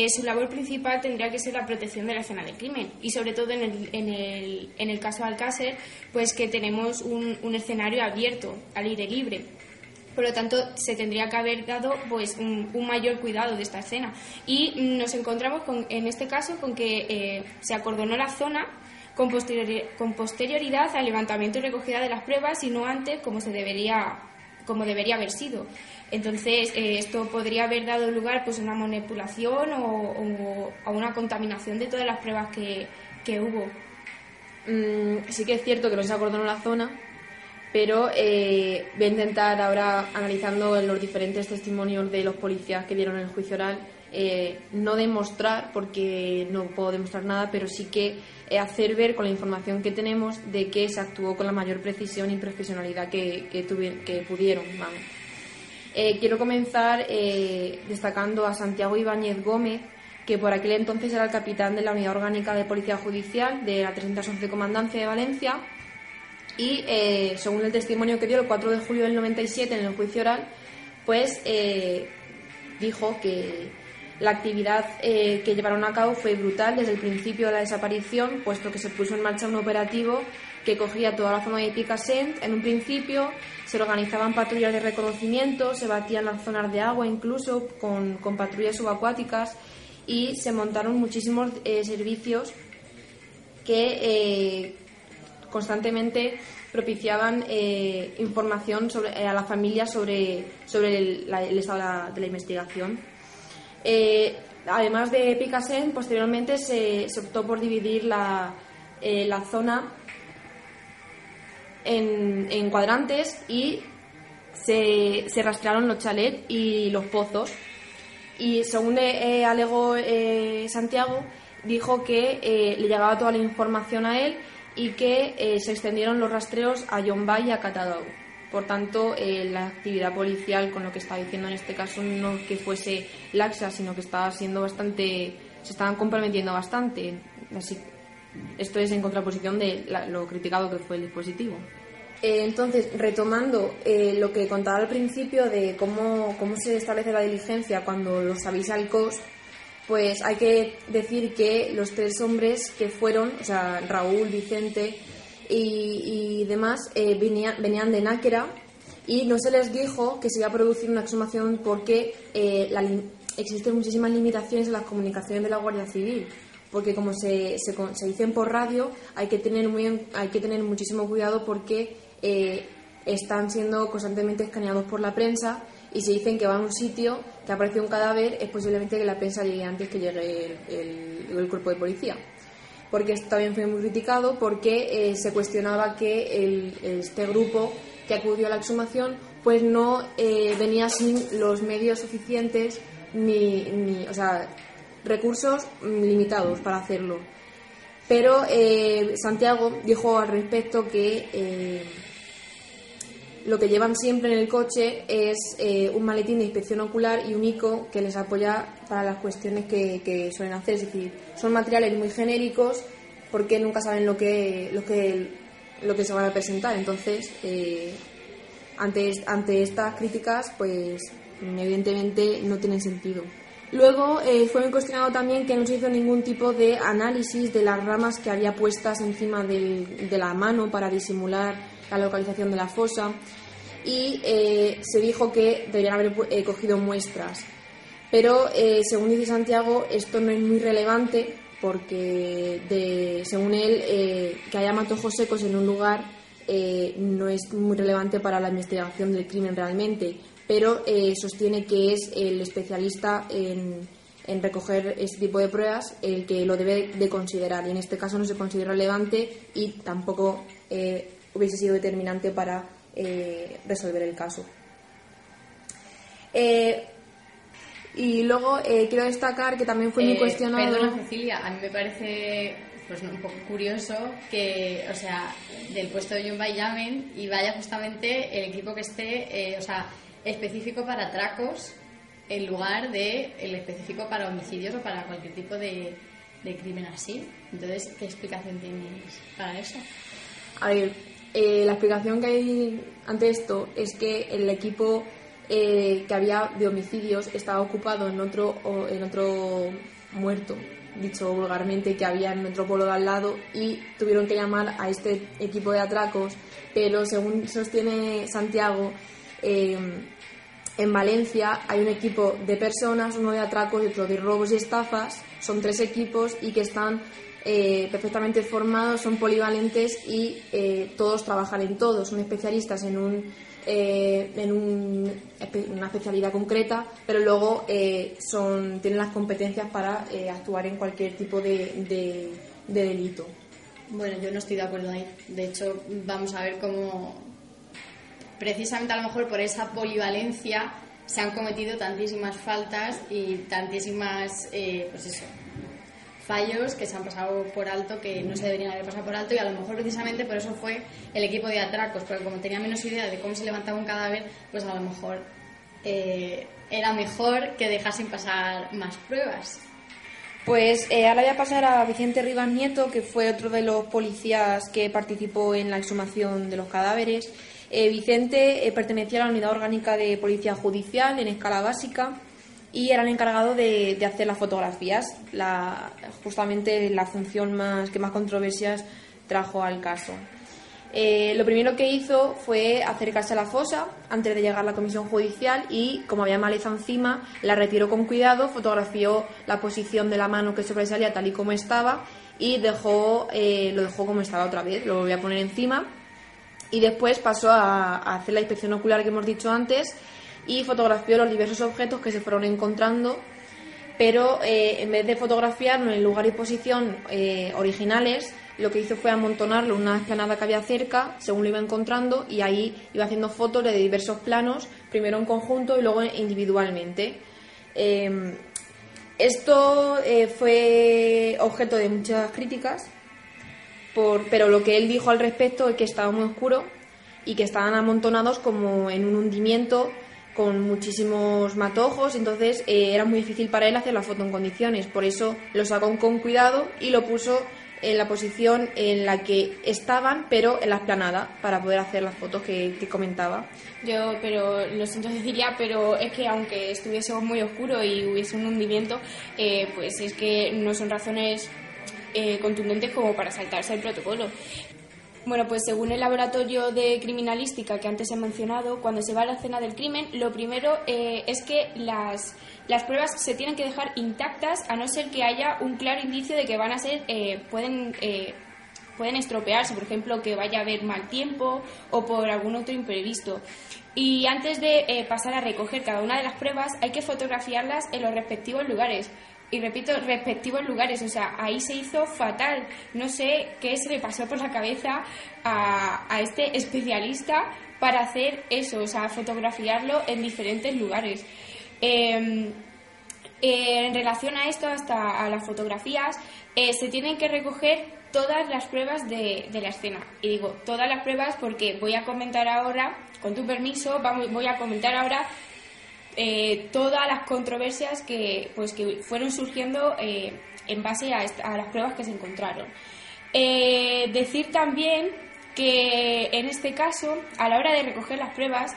su labor principal tendría que ser la protección de la escena del crimen y sobre todo en el, en el, en el caso de Alcácer, pues que tenemos un, un escenario abierto, al aire libre. Por lo tanto, se tendría que haber dado pues, un, mayor cuidado de esta escena. Y nos encontramos con, en este caso con que eh, se acordonó la zona con, posterioridad al levantamiento y recogida de las pruebas y no antes como, se debería, como debería haber sido. Entonces, eh, esto podría haber dado lugar pues, a una manipulación o, a una contaminación de todas las pruebas que, hubo. Mm, sí que es cierto que no se acordó en la zona, pero eh, voy a intentar ahora, analizando los diferentes testimonios de los policías que dieron el juicio oral, eh, no demostrar, porque no puedo demostrar nada, pero sí que hacer ver con la información que tenemos de que se actuó con la mayor precisión y profesionalidad que, que, que pudieron. Vamos. Eh, quiero comenzar eh, destacando a Santiago Ibáñez Gómez, que por aquel entonces era el capitán de la Unidad Orgánica de Policía Judicial de la 311 Comandancia de Valencia. Y eh, según el testimonio que dio el 4 de julio del 97 en el juicio oral, pues dijo que la actividad que llevaron a cabo fue brutal desde el principio de la desaparición, puesto que se puso en marcha un operativo que cogía toda la zona de Picassent en un principio, se organizaban patrullas de reconocimiento, se batían las zonas de agua incluso con, patrullas subacuáticas y se montaron muchísimos eh, servicios que eh, constantemente propiciaban eh, información sobre, a la familia sobre, sobre el, estado de la, investigación. Además de Picassent, posteriormente se, optó por dividir la, la zona en, cuadrantes y se, se, rastrearon los chalets y los pozos. Y según eh, alegó eh, Santiago, dijo que eh, le llegaba toda la información a él y que se extendieron los rastreos a Yombay y a Catadau. Por tanto, la actividad policial, con lo que estaba diciendo en este caso, no que fuese laxa, sino que estaba siendo bastante. se estaban comprometiendo bastante. Así, esto es en contraposición de lo criticado que fue el dispositivo. Eh, entonces, retomando eh, lo que contaba al principio de cómo, cómo se establece la diligencia cuando los avisa el COS, pues hay que decir que los tres hombres que fueron, o sea, Raúl, Vicente y, demás, eh, venían, venían de Náquera y no se les dijo que se iba a producir una exhumación porque existen muchísimas limitaciones en las comunicaciones de la Guardia Civil porque como se, se, se, dicen por radio, hay que tener, muy, hay que tener muchísimo cuidado porque eh, están siendo constantemente escaneados por la prensa y si dicen que va a un sitio que aparece un cadáver, es posiblemente que la prensa llegue antes que llegue el, cuerpo de policía. Porque también fue muy criticado porque eh, se cuestionaba que este grupo que acudió a la exhumación pues no eh, venía sin los medios suficientes ni, ni o sea, recursos limitados para hacerlo. Pero Santiago dijo al respecto que lo que llevan siempre en el coche es eh, un maletín de inspección ocular y un ICO que les apoya para las cuestiones que, suelen hacer. Es decir, son materiales muy genéricos porque nunca saben lo que, lo que, lo que se van a presentar. Entonces, eh, ante, ante estas críticas, pues evidentemente no tienen sentido. Luego eh, fue cuestionado también que no se hizo ningún tipo de análisis de las ramas que había puestas encima de la mano para disimular la localización de la fosa y eh, se dijo que deberían haber eh, cogido muestras. Pero eh, según dice Santiago, esto no es muy relevante porque, según él, que haya matojos secos en un lugar no es muy relevante para la investigación del crimen realmente, pero sostiene que es el especialista en, en, recoger este tipo de pruebas el que lo debe de considerar. Y en este caso no se considera relevante y tampoco hubiese sido determinante para eh, resolver el caso. Eh, y luego eh, quiero destacar que también fue muy cuestionado. Perdona, Cecilia, a mí me parece pues, un poco curioso que, o sea, del puesto de Jumba llamen y vaya justamente el equipo que esté, o sea, específico para atracos en lugar de el específico para homicidios o para cualquier tipo de, de crimen así. Entonces, ¿qué explicación tienes para eso? A ver, eh, la explicación que hay ante esto es que el equipo eh, que había de homicidios estaba ocupado en otro, en otro muerto, dicho vulgarmente, que había en otro pueblo de al lado y tuvieron que llamar a este equipo de atracos, pero según sostiene Santiago, eh, en Valencia hay un equipo de personas, uno de atracos y otro de robos y estafas, son tres equipos y que están eh, perfectamente formados, son polivalentes y eh, todos trabajan en todo, son especialistas en un, eh, en una especialidad concreta, pero luego son, tienen las competencias para actuar en cualquier tipo de, delito. Bueno, yo no estoy de acuerdo ahí. De hecho, vamos a ver cómo, precisamente a lo mejor por esa polivalencia, se han cometido tantísimas faltas y tantísimas, pues eso, fallos que se han pasado por alto, que no se deberían haber pasado por alto, y a lo mejor precisamente por eso fue el equipo de atracos, porque como tenía menos idea de cómo se levantaba un cadáver, pues a lo mejor eh, era mejor que dejasen pasar más pruebas. Pues eh, ahora voy a pasar a Vicente Rivas Nieto, que fue otro de los policías que participó en la exhumación de los cadáveres. Eh, Vicente pertenecía a la Unidad Orgánica de Policía Judicial en escala básica y era el encargado de, hacer las fotografías, la, justamente la función más que más controversias trajo al caso. Eh, lo primero que hizo fue acercarse a la fosa antes de llegar a la comisión judicial y, como había maleza encima, la retiró con cuidado, fotografió la posición de la mano que sobresalía tal y como estaba y dejó, eh, lo dejó como estaba otra vez, lo voy a poner encima y después pasó a hacer la inspección ocular que hemos dicho antes y fotografió los diversos objetos que se fueron encontrando, pero eh, en vez de fotografiarlo en lugar y posición eh, originales, lo que hizo fue amontonarlo en una explanada que había cerca, según lo iba encontrando, y ahí iba haciendo fotos de diversos planos, primero en conjunto y luego individualmente. Em, esto eh, fue objeto de muchas críticas, pero lo que él dijo al respecto es que estaba muy oscuro y que estaban amontonados como en un hundimiento con muchísimos matojos, entonces eh, era muy difícil para él hacer la foto en condiciones. Por eso lo sacó con cuidado y lo puso en la posición en la que estaban, pero en la esplanada, para poder hacer las fotos que, comentaba. Yo, pero lo siento Cecilia, pero es que aunque estuviese muy oscuro y hubiese un hundimiento, eh, pues es que no son razones eh, contundentes como para saltarse el protocolo. Bueno, pues según el laboratorio de criminalística que antes he mencionado, cuando se va a la escena del crimen, lo primero eh, es que las, las, pruebas se tienen que dejar intactas a no ser que haya un claro indicio de que van a ser, eh, pueden, eh, pueden estropearse, por ejemplo, que vaya a haber mal tiempo o por algún otro imprevisto. Y antes de pasar a recoger cada una de las pruebas, hay que fotografiarlas en los respectivos lugares y repito, respectivos lugares. O sea, ahí se hizo fatal. No sé qué se le pasó por la cabeza a, a este especialista para hacer eso, o sea, fotografiarlo en diferentes lugares. Em, eh, en relación a esto, hasta a las fotografías, eh, se tienen que recoger todas las pruebas de, de, la escena. Y digo todas las pruebas porque voy a comentar ahora, con tu permiso, vamos, voy a comentar ahora eh, todas las controversias que, pues, que fueron surgiendo eh, en base a, las pruebas que se encontraron. Eh, decir también que en este caso, a la hora de recoger las pruebas,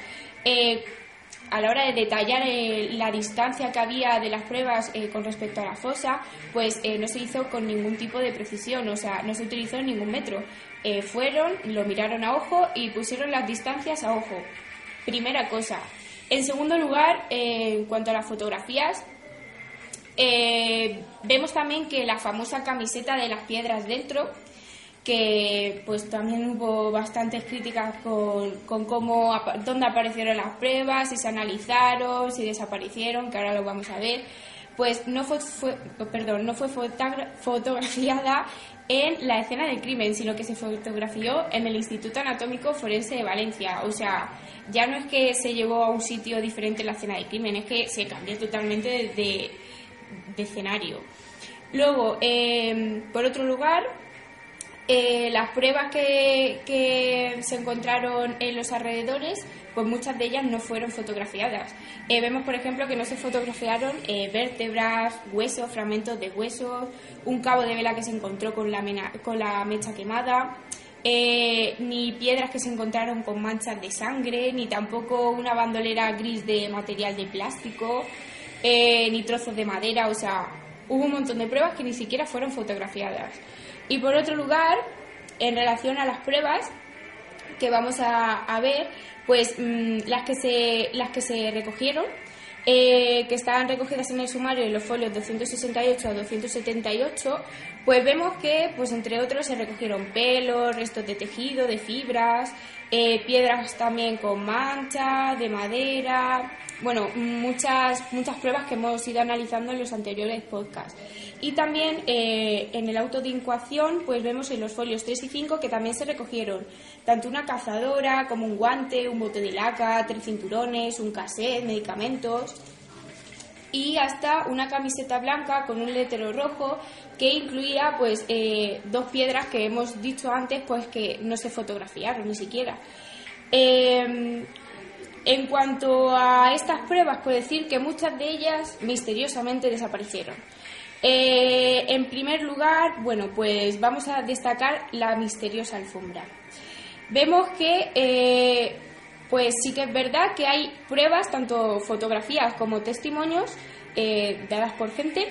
a la hora de detallar la distancia que había de las pruebas con respecto a la fosa, pues no se hizo con ningún tipo de precisión, o sea, no se utilizó ningún metro. fueron, lo miraron a ojo y pusieron las distancias a ojo. Primera cosa. En segundo lugar, eh, en cuanto a las fotografías, eh, vemos también que la famosa camiseta de las piedras dentro, que pues también hubo bastantes críticas con, con cómo dónde aparecieron las pruebas, si se analizaron, si desaparecieron, que ahora lo vamos a ver pues no fue, perdón, no fue fotografiada en la escena del crimen, sino que se fotografió en el Instituto Anatómico Forense de Valencia. O sea, ya no es que se llevó a un sitio diferente la escena del crimen, es que se cambió totalmente de, escenario. Luego, em, por otro lugar, eh, las pruebas que, que se encontraron en los alrededores pues muchas de ellas no fueron fotografiadas. Eh, vemos, por ejemplo, que no se fotografiaron eh, vértebras, huesos, fragmentos de huesos, un cabo de vela que se encontró con la, con la mecha quemada, eh, ni piedras que se encontraron con manchas de sangre, ni tampoco una bandolera gris de material de plástico, ni trozos de madera, o sea, hubo un montón de pruebas que ni siquiera fueron fotografiadas. Y por otro lugar, en relación a las pruebas que vamos a, ver, pues mm, las, que se, las que se recogieron, eh, que estaban recogidas en el sumario en los folios 268 a 278, pues vemos que, pues entre otros, se recogieron pelos, restos de tejido, de fibras, eh, piedras también con mancha, de madera, bueno, muchas, muchas pruebas que hemos ido analizando en los anteriores podcasts. Y también eh, en el auto de incoación, pues vemos en los folios 3 y 5 que también se recogieron tanto una cazadora como un guante, un bote de laca, tres cinturones, un cassette, medicamentos y hasta una camiseta blanca con un letrero rojo que incluía pues eh, dos piedras que hemos dicho antes pues que no se fotografiaron ni siquiera. Em, en cuanto a estas pruebas, puedo decir que muchas de ellas misteriosamente desaparecieron. Eh, en primer lugar, bueno, pues vamos a destacar la misteriosa alfombra. Vemos que eh, pues sí que es verdad que hay pruebas, tanto fotografías como testimonios, dadas por gente,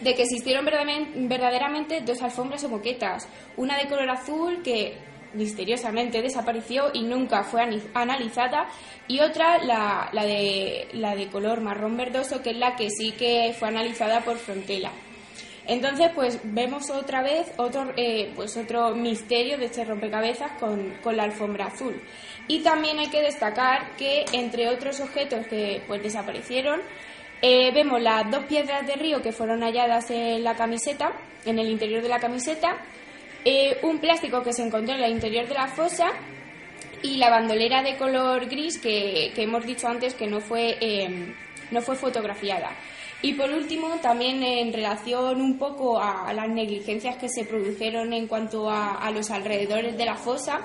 de que existieron verdaderamente dos alfombras o moquetas. Una de color azul que misteriosamente desapareció y nunca fue analizada, y otra, la, de, la de color marrón verdoso, que es la que sí que fue analizada por Frontela. Entonces, pues vemos otra vez otro, eh, pues otro misterio de este rompecabezas con, con, la alfombra azul. Y también hay que destacar que, entre otros objetos que pues, desaparecieron, eh, vemos las dos piedras de río que fueron halladas en la camiseta, en el interior de la camiseta, eh, un plástico que se encontró en el interior de la fosa y la bandolera de color gris que, hemos dicho antes que no fue, no fue fotografiada. Y por último, también en relación un poco a, las negligencias que se produjeron en cuanto a, los alrededores de la fosa,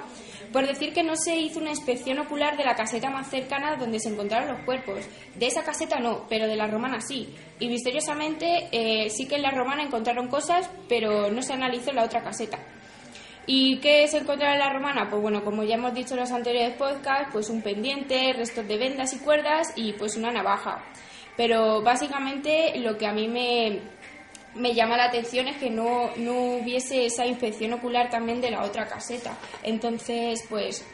por decir que no se hizo una inspección ocular de la caseta más cercana donde se encontraron los cuerpos. De esa caseta no, pero de la romana sí. Y misteriosamente eh, sí que en la romana encontraron cosas, pero no se analizó la otra caseta. ¿Y qué se encontró en la romana? Pues bueno, como ya hemos dicho en los anteriores podcasts, pues un pendiente, restos de vendas y cuerdas y pues una navaja. Pero básicamente lo que a mí me, me llama la atención es que no, no hubiese esa inspección ocular también de la otra caseta. Entonces, pues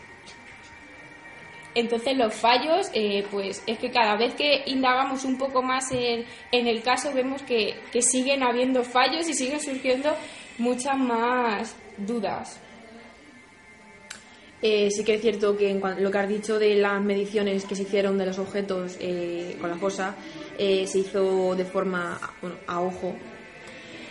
entonces los fallos, eh, pues es que cada vez que indagamos un poco más en, en el caso vemos que, que, siguen habiendo fallos y siguen surgiendo muchas más dudas. Eh, sí que es cierto que en lo que has dicho de las mediciones que se hicieron de los objetos eh, con la fosa se hizo de forma a ojo,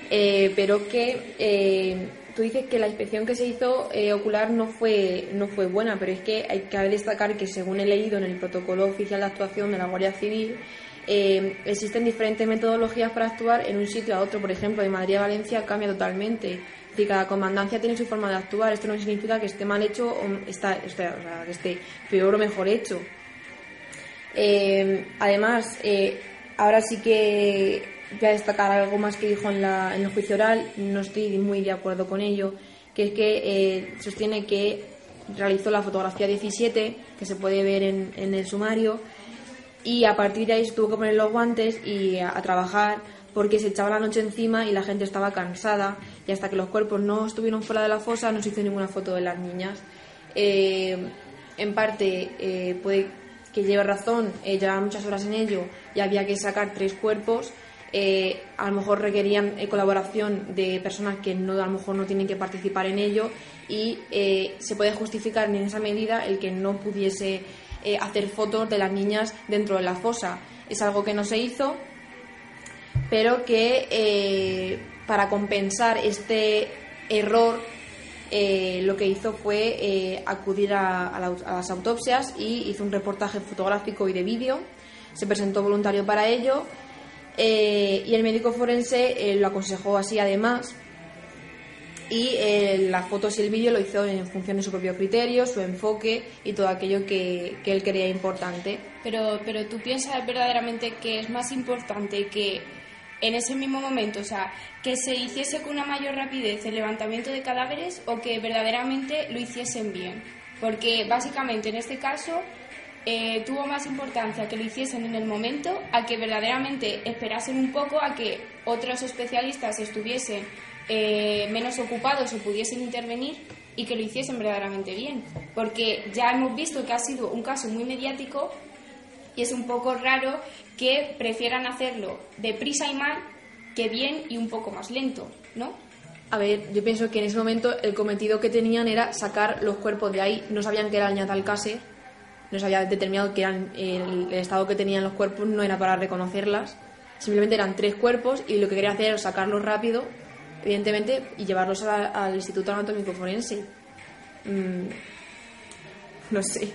pero que tú dices que la inspección que se hizo ocular no fue, no fue buena, pero es que hay que destacar que según he leído en el protocolo oficial de actuación de la Guardia Civil, existen diferentes metodologías para actuar en un sitio a otro. Por ejemplo, de Madrid a Valencia cambia totalmente y cada comandancia tiene su forma de actuar. Esto no significa que esté mal hecho o, está, o sea, que esté peor o mejor hecho. Eh, además, eh, ahora sí que voy a destacar algo más que dijo en, la, en, el juicio oral, no estoy muy de acuerdo con ello, que es que eh, sostiene que realizó la fotografía 17, que se puede ver en, en, el sumario, y a partir de ahí se tuvo que poner los guantes y a trabajar porque se echaba la noche encima y la gente estaba cansada y hasta que los cuerpos no estuvieron fuera de la fosa no se hizo ninguna foto de las niñas. Eh, en parte eh, puede que lleve razón, eh, muchas horas en ello y había que sacar tres cuerpos. A lo mejor requerían colaboración de personas que no, a lo mejor no tienen que participar en ello y se puede justificar en esa medida el que no pudiese hacer fotos de las niñas dentro de la fosa. Es algo que no se hizo pero que eh, para compensar este error eh, lo que hizo fue eh, acudir a, las autopsias y hizo un reportaje fotográfico y de vídeo. Se presentó voluntario para ello y el médico forense lo aconsejó así además. Y las fotos y el vídeo lo hizo en función de su propio criterio, su enfoque y todo aquello que, que él creía importante. Pero, pero tú piensas verdaderamente que es más importante que en ese mismo momento, o sea, que se hiciese con una mayor rapidez el levantamiento de cadáveres o que verdaderamente lo hiciesen bien. Porque básicamente en este caso eh, tuvo más importancia que lo hiciesen en el momento a que verdaderamente esperasen un poco a que otros especialistas estuviesen eh, menos ocupados o pudiesen intervenir y que lo hiciesen verdaderamente bien. Porque ya hemos visto que ha sido un caso muy mediático y es un poco raro que prefieran hacerlo deprisa y mal que bien y un poco más lento, ¿no? A ver, yo pienso que en ese momento el cometido que tenían era sacar los cuerpos de ahí. No sabían que era el Ñatalcase, no se había determinado que eran el, estado que tenían los cuerpos no era para reconocerlas. Simplemente eran tres cuerpos y lo que quería hacer era sacarlos rápido, evidentemente, y llevarlos al Instituto Anatómico Forense. Mm, no sé.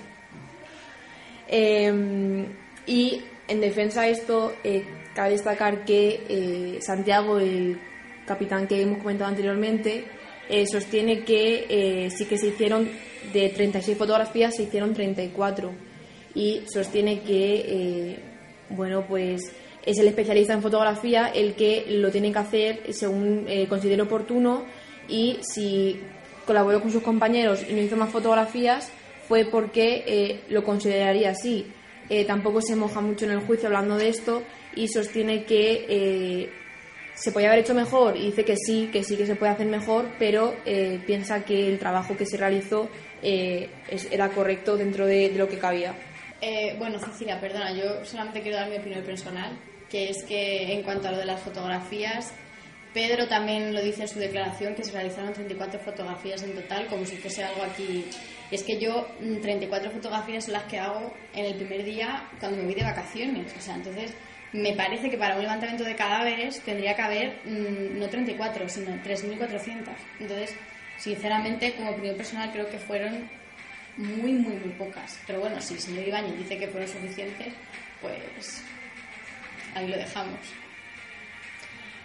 Eh, y en defensa de esto, eh, cabe destacar que eh, Santiago, el capitán que hemos comentado anteriormente, eh, sostiene que eh, sí que se hicieron de 36 fotografías, se hicieron 34. Y sostiene que, eh, bueno, pues es el especialista en fotografía el que lo tiene que hacer según considere oportuno y si colaboró con sus compañeros y no hizo más fotografías fue porque lo consideraría así. Tampoco se moja mucho en el juicio hablando de esto y sostiene que se podía haber hecho mejor y dice que sí, que sí que se puede hacer mejor, pero eh, piensa que el trabajo que se realizó eh, era correcto dentro de, lo que cabía. Eh, bueno, Cecilia, perdona, yo solamente quiero dar mi opinión personal, que es que en cuanto a lo de las fotografías, Pedro también lo dice en su declaración, que se realizaron 34 fotografías en total, como si fuese algo aquí. Es que yo mm, 34 fotografías son las que hago en el primer día cuando me voy de vacaciones. O sea, entonces me parece que para un levantamiento de cadáveres tendría que haber mm, no 34, sino 3.400. Entonces, sinceramente, como opinión personal, creo que fueron muy, muy, muy pocas. Pero bueno, si el señor Ibáñez dice que fueron suficientes, pues ahí lo dejamos.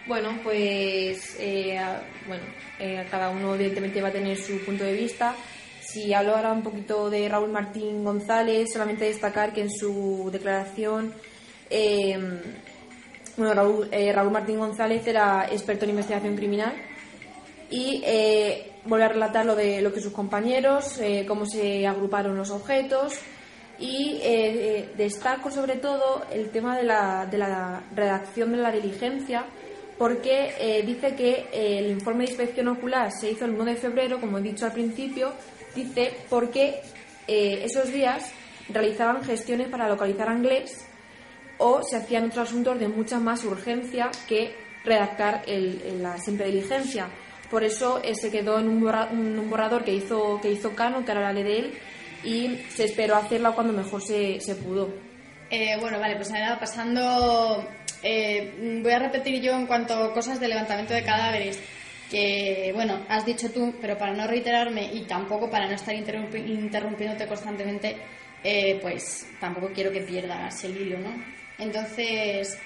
Bueno, pues eh, bueno, eh, cada uno evidentemente va a tener su punto de vista. Si hablo ahora un poquito de Raúl Martín González, solamente destacar que en su declaración, eh, bueno, Raúl, eh, Raúl Martín González era experto en investigación criminal y eh, vuelve a relatar lo de lo que sus compañeros, eh, cómo se agruparon los objetos y eh, destaco sobre todo el tema de la, de la redacción de la diligencia porque dice que el informe de inspección ocular se hizo el 1 de febrero, como he dicho al principio, dice porque esos días realizaban gestiones para localizar a Anglés o se hacían otros asuntos de mucha más urgencia que redactar el- el- la simple diligencia. Por eso eh, se quedó en un, borra- un- un borrador que hizo, que hizo Cano, que ahora la de él, y se esperó hacerla cuando mejor se, se pudo. Eh, bueno, vale, pues ahora pasando. eh, voy a repetir yo en cuanto a cosas de levantamiento de cadáveres. Que, bueno, has dicho tú, pero para no reiterarme y tampoco para no estar interrumpi- interrumpiéndote constantemente, eh, pues tampoco quiero que pierdas el hilo, ¿no? Entonces,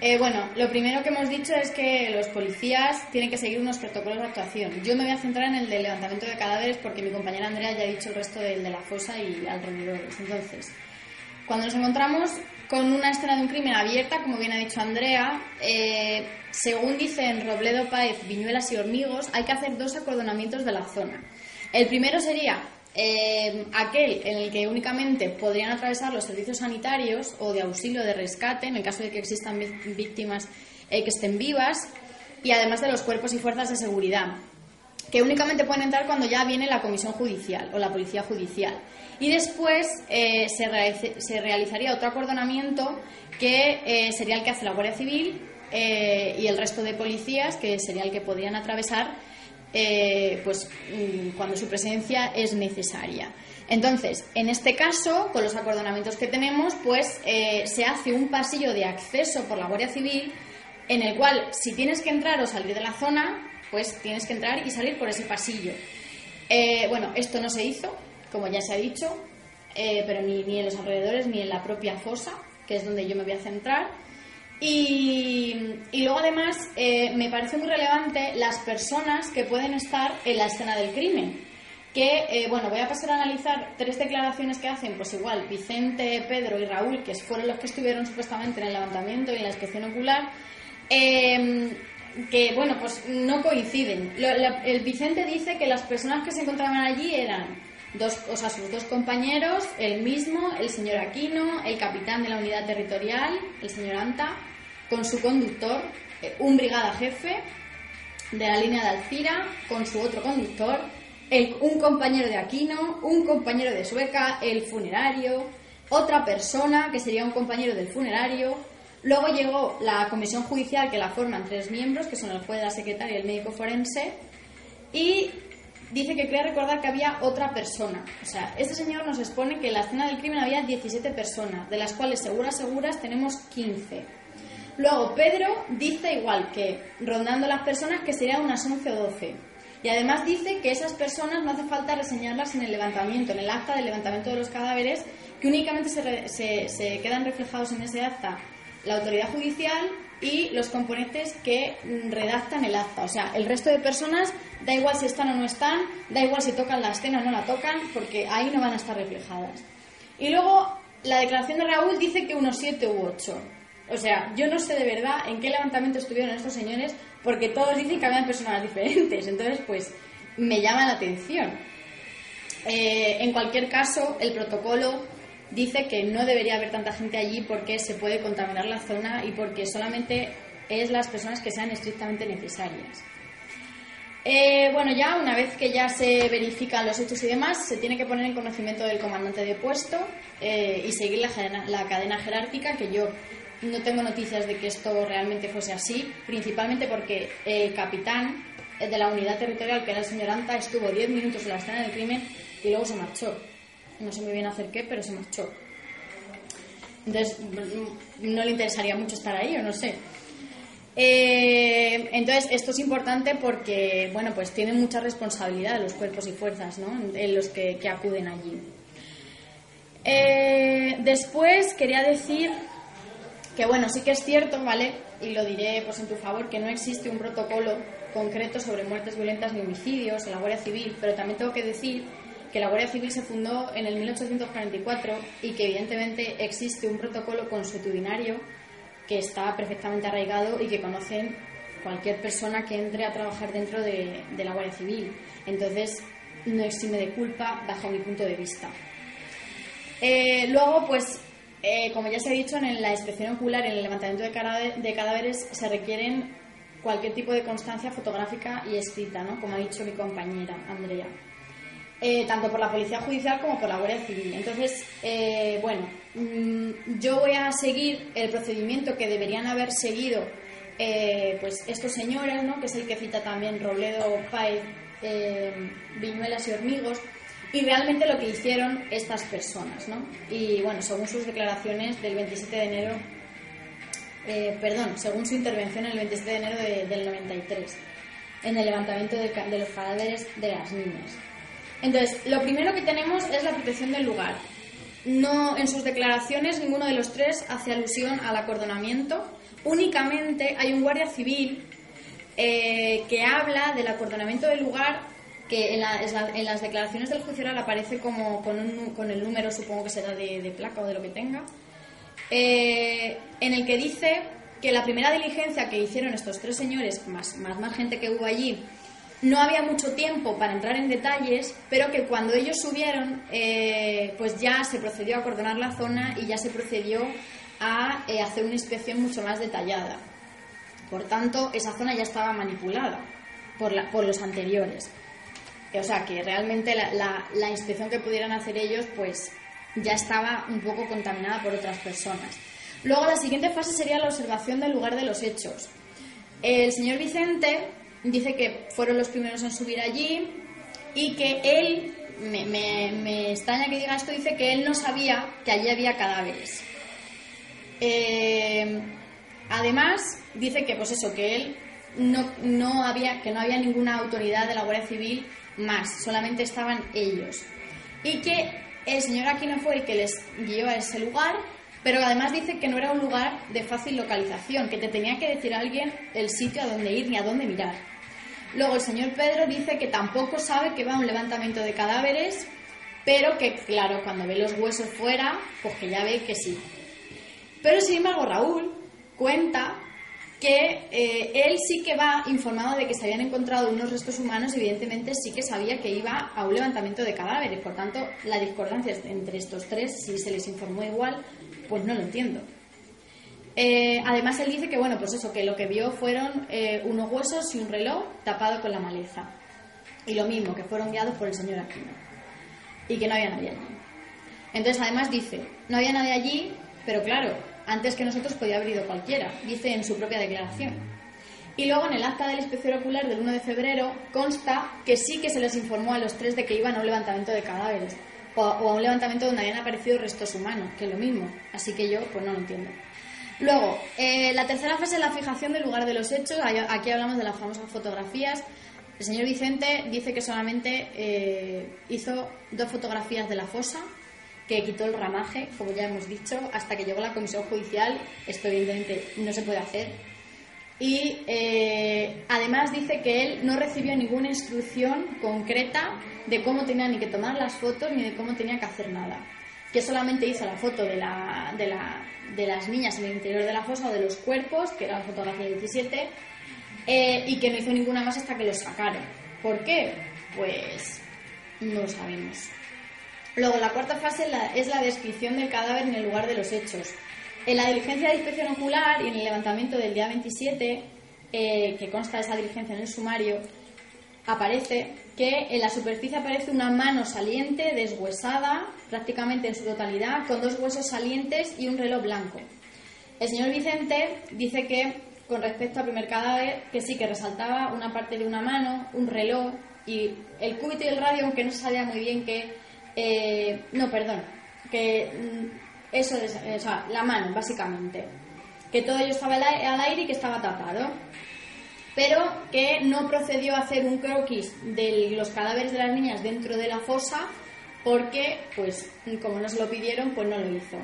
eh, bueno, lo primero que hemos dicho es que los policías tienen que seguir unos protocolos de actuación. Yo me voy a centrar en el de levantamiento de cadáveres porque mi compañera Andrea ya ha dicho el resto del de la fosa y alrededores. Entonces, cuando nos encontramos con una escena de un crimen abierta, como bien ha dicho Andrea, eh, según dicen Robledo Páez, Viñuelas y Hormigos, hay que hacer dos acordonamientos de la zona. El primero sería eh, aquel en el que únicamente podrían atravesar los servicios sanitarios o de auxilio de rescate, en el caso de que existan víctimas eh, que estén vivas, y además de los cuerpos y fuerzas de seguridad que únicamente pueden entrar cuando ya viene la comisión judicial o la policía judicial. Y después eh, se, se realizaría otro acordonamiento que sería el que hace la Guardia Civil y el resto de policías, que sería el que podrían atravesar eh, pues, mm, cuando su presencia es necesaria. Entonces, en este caso, con los acordonamientos que tenemos, pues eh, se hace un pasillo de acceso por la Guardia Civil en el cual si tienes que entrar o salir de la zona, pues tienes que entrar y salir por ese pasillo. Eh, bueno, esto no se hizo, como ya se ha dicho, pero ni en los alrededores ni en la propia fosa, que es donde yo me voy a centrar. Y, luego además eh, me parece muy relevante las personas que pueden estar en la escena del crimen. Que, eh, bueno, voy a pasar a analizar tres declaraciones que hacen, pues igual, Vicente, Pedro y Raúl, que fueron los que estuvieron supuestamente en el levantamiento y en la inspección ocular, eh, que, bueno, pues no coinciden. Lo- el Vicente dice que las personas que se encontraban allí eran dos, o sea, sus dos compañeros, el mismo, el señor Aquino, el capitán de la unidad territorial, el señor Anta, con su conductor, eh, un brigada jefe de la línea de Alcira, con su otro conductor, el- un compañero de Aquino, un compañero de Sueca, el funerario, otra persona que sería un compañero del funerario, Luego llegó la comisión judicial que la forman tres miembros, que son el juez, la secretaria y el médico forense, y dice que cree recordar que había otra persona. O sea, este señor nos expone que en la escena del crimen había 17 personas, de las cuales seguras, seguras tenemos 15. Luego, Pedro dice igual que, rondando las personas, que serían unas 11 o 12. Y además dice que esas personas no hace falta reseñarlas en el levantamiento, en el acta del levantamiento de los cadáveres, que únicamente se, re- se- se quedan reflejados en ese acta la autoridad judicial y los componentes que redactan el acta. O sea, el resto de personas, da igual si están o no están, da igual si tocan la escena o no la tocan, porque ahí no van a estar reflejadas. Y luego, la declaración de Raúl dice que unos siete u ocho. O sea, yo no sé de verdad en qué levantamiento estuvieron estos señores, porque todos dicen que habían personas diferentes. Entonces, pues, me llama la atención. Eh, en cualquier caso, el protocolo dice que no debería haber tanta gente allí porque se puede contaminar la zona y porque solamente es las personas que sean estrictamente necesarias. Eh, bueno, ya una vez que ya se verifican los hechos y demás, se tiene que poner en conocimiento del comandante de puesto eh, y seguir la cadena, la cadena jerárquica, que yo no tengo noticias de que esto realmente fuese así, principalmente porque el capitán de la unidad territorial, que era el señor Anta, estuvo 10 minutos en la escena del crimen y luego se marchó. No sé muy bien hacer qué, pero se marchó. Entonces, mm, no le interesaría mucho estar ahí, o no sé. Eh, entonces, esto es importante porque, bueno, pues tienen mucha responsabilidad los cuerpos y fuerzas, ¿no? En los que, que acuden allí. Eh, después quería decir que, bueno, sí que es cierto, ¿vale? Y lo diré pues en tu favor, que no existe un protocolo concreto sobre muertes violentas ni homicidios en la Guardia Civil, pero también tengo que decir que la Guardia Civil se fundó en el 1844 y que evidentemente existe un protocolo consuetudinario que está perfectamente arraigado y que conocen cualquier persona que entre a trabajar dentro de, la Guardia Civil. Entonces, no exime de culpa bajo mi punto de vista. Eh, luego, pues, eh, como ya se ha dicho, en la inspección ocular, en el levantamiento de, cadáver- de cadáveres, se requieren cualquier tipo de constancia fotográfica y escrita, ¿no? como ha dicho mi compañera Andrea. Eh, tanto por la Policía Judicial como por la Guardia Civil. Entonces, eh, bueno, mm, yo voy a seguir el procedimiento que deberían haber seguido pues estos señores, ¿no? que es el que cita también Robledo, Páez, Viñuelas y Hormigos, y realmente lo que hicieron estas personas. ¿no? Y bueno, según sus declaraciones del 27 de enero, eh, perdón, según su intervención el 27 de enero de- del 93, en el levantamiento de, de los cadáveres de las niñas. Entonces, lo primero que tenemos es la protección del lugar. No, en sus declaraciones ninguno de los tres hace alusión al acordonamiento. Únicamente hay un guardia civil eh, que habla del acordonamiento del lugar, que en, la- en las declaraciones del juicio oral aparece como con, un con el número, supongo que será de, de placa o de lo que tenga, eh, en el que dice que la primera diligencia que hicieron estos tres señores, más, más, más gente que hubo allí, no había mucho tiempo para entrar en detalles, pero que cuando ellos subieron, eh, pues ya se procedió a acordonar la zona y ya se procedió a eh, hacer una inspección mucho más detallada. Por tanto, esa zona ya estaba manipulada por, la- por los anteriores. O sea, que realmente la, la- inspección que pudieran hacer ellos, pues ya estaba un poco contaminada por otras personas. Luego, la siguiente fase sería la observación del lugar de los hechos. El señor Vicente dice que fueron los primeros en subir allí y que él, me, me- me extraña que diga esto, dice que él no sabía que allí había cadáveres. Eh, además, dice que, pues eso, que él no, no había, que no había ninguna autoridad de la Guardia Civil más, solamente estaban ellos. Y que el señor Aquino fue el que les guió a ese lugar, pero además dice que no era un lugar de fácil localización, que te tenía que decir alguien el sitio a dónde ir ni a dónde mirar. Luego el señor Pedro dice que tampoco sabe que va a un levantamiento de cadáveres, pero que, claro, cuando ve los huesos fuera, pues que ya ve que sí. Pero sin embargo, Raúl cuenta que eh, él sí que va informado de que se habían encontrado unos restos humanos, evidentemente sí que sabía que iba a un levantamiento de cadáveres. Por tanto, la discordancia entre estos tres, si se les informó igual, pues no lo entiendo. Eh, además, él dice que, bueno, pues eso, que lo que vio fueron eh, unos huesos y un reloj tapado con la maleza. Y lo mismo, que fueron guiados por el señor Aquino. Y que no había nadie allí. Entonces, además dice, no había nadie allí, pero claro, antes que nosotros podía haber ido cualquiera, dice en su propia declaración. Y luego en el acta de la inspección ocular del 1 de febrero consta que sí que se les informó a los tres de que iban a un levantamiento de cadáveres o, o a un levantamiento donde habían aparecido restos humanos, que es lo mismo. Así que yo pues no lo entiendo. Luego, eh, la tercera fase es la fijación del lugar de los hechos. Aquí hablamos de las famosas fotografías. El señor Vicente dice que solamente eh, hizo dos fotografías de la fosa, que quitó el ramaje, como ya hemos dicho, hasta que llegó la comisión judicial. Esto evidentemente no se puede hacer. Y eh, además dice que él no recibió ninguna instrucción concreta de cómo tenía ni que tomar las fotos ni de cómo tenía que hacer nada. Que solamente hizo la foto de, la, de, la, de las niñas en el interior de la fosa o de los cuerpos, que era la fotografía 17, eh, y que no hizo ninguna más hasta que los sacaron. ¿Por qué? Pues no lo sabemos. Luego, la cuarta fase es la descripción del cadáver en el lugar de los hechos. En la diligencia de inspección ocular y en el levantamiento del día 27, eh, que consta esa diligencia en el sumario, aparece que en la superficie aparece una mano saliente, deshuesada, prácticamente en su totalidad, con dos huesos salientes y un reloj blanco. El señor Vicente dice que, con respecto al primer cadáver, que sí que resaltaba una parte de una mano, un reloj y el cúbito y el radio, aunque no sabía muy bien que. Eh, no, perdón, que mm, eso es, o sea, la mano, básicamente. Que todo ello estaba al ai- al aire y que estaba tapado pero que no procedió a hacer un croquis de los cadáveres de las niñas dentro de la fosa porque, pues, como no se lo pidieron, pues no lo hizo.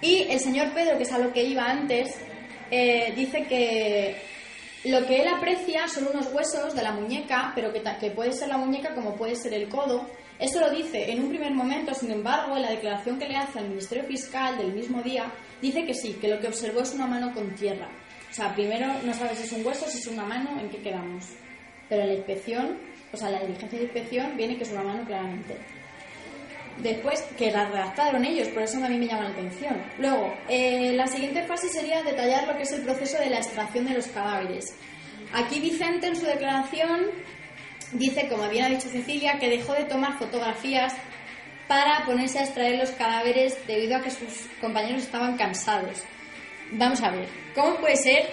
Y el señor Pedro, que es a lo que iba antes, eh, dice que lo que él aprecia son unos huesos de la muñeca, pero que, que puede ser la muñeca como puede ser el codo. Eso lo dice en un primer momento, sin embargo, en la declaración que le hace al Ministerio Fiscal del mismo día, dice que sí, que lo que observó es una mano con tierra. O sea, primero no sabes si es un hueso, si es una mano, en qué quedamos. Pero la inspección, o sea, la diligencia de inspección viene que es una mano claramente. Después, que la redactaron ellos, por eso a mí me llama la atención. Luego, eh, la siguiente fase sería detallar lo que es el proceso de la extracción de los cadáveres. Aquí Vicente, en su declaración, dice, como bien ha dicho Cecilia, que dejó de tomar fotografías para ponerse a extraer los cadáveres debido a que sus compañeros estaban cansados. Vamos a ver, ¿cómo puede ser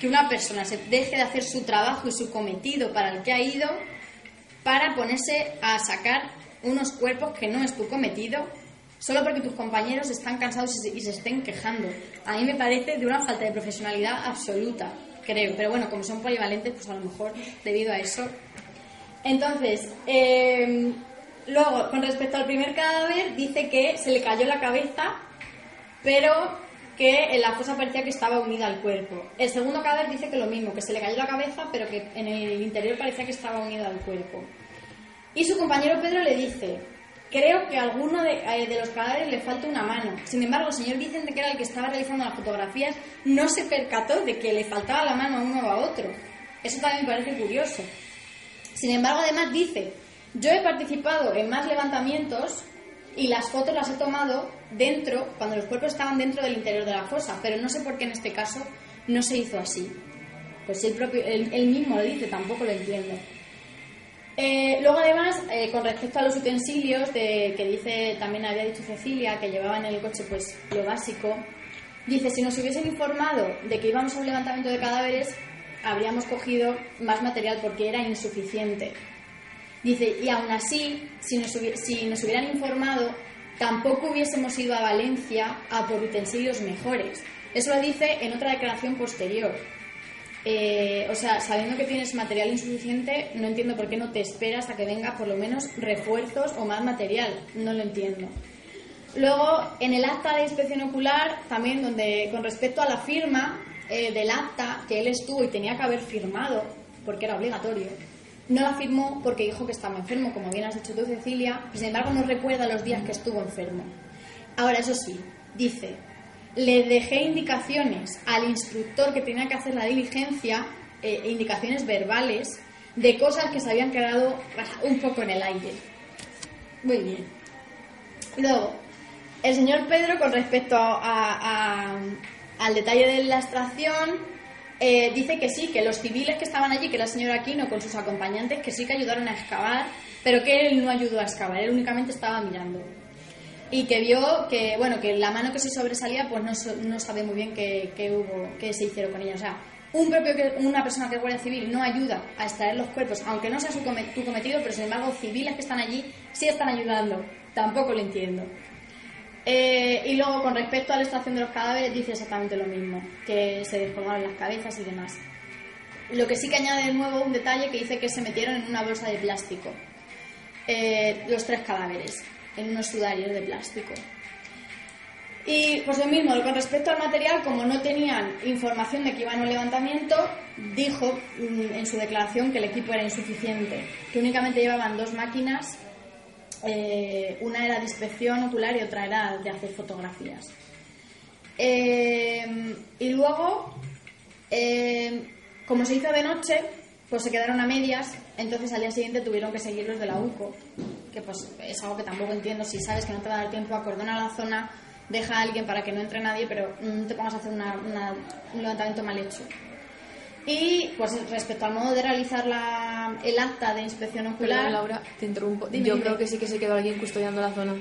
que una persona se deje de hacer su trabajo y su cometido para el que ha ido para ponerse a sacar unos cuerpos que no es tu cometido solo porque tus compañeros están cansados y se, estén quejando? A mí me parece de una falta de profesionalidad absoluta, creo. Pero bueno, como son polivalentes, pues a lo mejor debido a eso. Entonces, eh, luego, con respecto al primer cadáver, dice que se le cayó la cabeza, pero que en la fosa parecía que estaba unida al cuerpo. El segundo cadáver dice que lo mismo, que se le cayó la cabeza, pero que en el interior parecía que estaba unida al cuerpo. Y su compañero Pedro le dice, creo que a alguno de, eh, de los cadáveres le falta una mano. Sin embargo, el señor Vicente, que era el que estaba realizando las fotografías, no se percató de que le faltaba la mano a uno o a otro. Eso también me parece curioso. Sin embargo, además dice, yo he participado en más levantamientos y las fotos las he tomado dentro, cuando los cuerpos estaban dentro del interior de la fosa, pero no sé por qué en este caso no se hizo así. Pues él, propio, él mismo lo dice, tampoco lo entiendo. Eh, luego, además, eh, con respecto a los utensilios, de, que dice, también había dicho Cecilia, que llevaban en el coche pues lo básico, dice, si nos hubiesen informado de que íbamos a un levantamiento de cadáveres, habríamos cogido más material porque era insuficiente. Dice, y aún así, si nos, si nos hubieran informado, tampoco hubiésemos ido a Valencia a por utensilios mejores. Eso lo dice en otra declaración posterior. Eh, o sea, sabiendo que tienes material insuficiente, no entiendo por qué no te esperas a que venga por lo menos refuerzos o más material. No lo entiendo. Luego, en el acta de inspección ocular, también donde con respecto a la firma eh, del acta que él estuvo y tenía que haber firmado, porque era obligatorio, no la firmó porque dijo que estaba enfermo, como bien has dicho tú, Cecilia, sin embargo no recuerda los días que estuvo enfermo. Ahora, eso sí, dice, le dejé indicaciones al instructor que tenía que hacer la diligencia, eh, indicaciones verbales, de cosas que se habían quedado un poco en el aire. Muy bien. Luego, el señor Pedro, con respecto a, a- al detalle de la extracción, eh, dice que sí, que los civiles que estaban allí, que la señora Aquino con sus acompañantes, que sí que ayudaron a excavar, pero que él no ayudó a excavar, él únicamente estaba mirando. y que vio que, bueno, que la mano que se sobresalía, pues no, no sabe muy bien qué, qué hubo, qué se hicieron con ella. O sea, un propio una persona que es guardia civil no ayuda a extraer los cuerpos, aunque no sea su cometido, pero sin embargo civiles que están allí sí están ayudando. Tampoco lo entiendo. Eh, y luego, con respecto a la extracción de los cadáveres, dice exactamente lo mismo, que se descolgaron las cabezas y demás. Lo que sí que añade de nuevo un detalle que dice que se metieron en una bolsa de plástico. Eh, los tres cadáveres, en unos sudarios de plástico. Y pues lo mismo, con respecto al material, como no tenían información de que iban a un levantamiento, dijo mm, en su declaración que el equipo era insuficiente, que únicamente llevaban dos máquinas, eh, una era de inspección ocular y otra era de hacer fotografías. Eh, y luego, eh, como se hizo de noche, pues se quedaron a medias, entonces al día siguiente tuvieron que seguir los de la UCO, que pues es algo que tampoco entiendo, si sabes que no te va a dar tiempo, acordona la zona, deja a alguien para que no entre nadie, pero no te pongas a hacer una- un levantamiento mal hecho. Y pues respecto al modo de realizar la- el acta de inspección ocular... Laura, te interrumpo. Dime, Yo dime. creo que sí que se quedó alguien custodiando la zona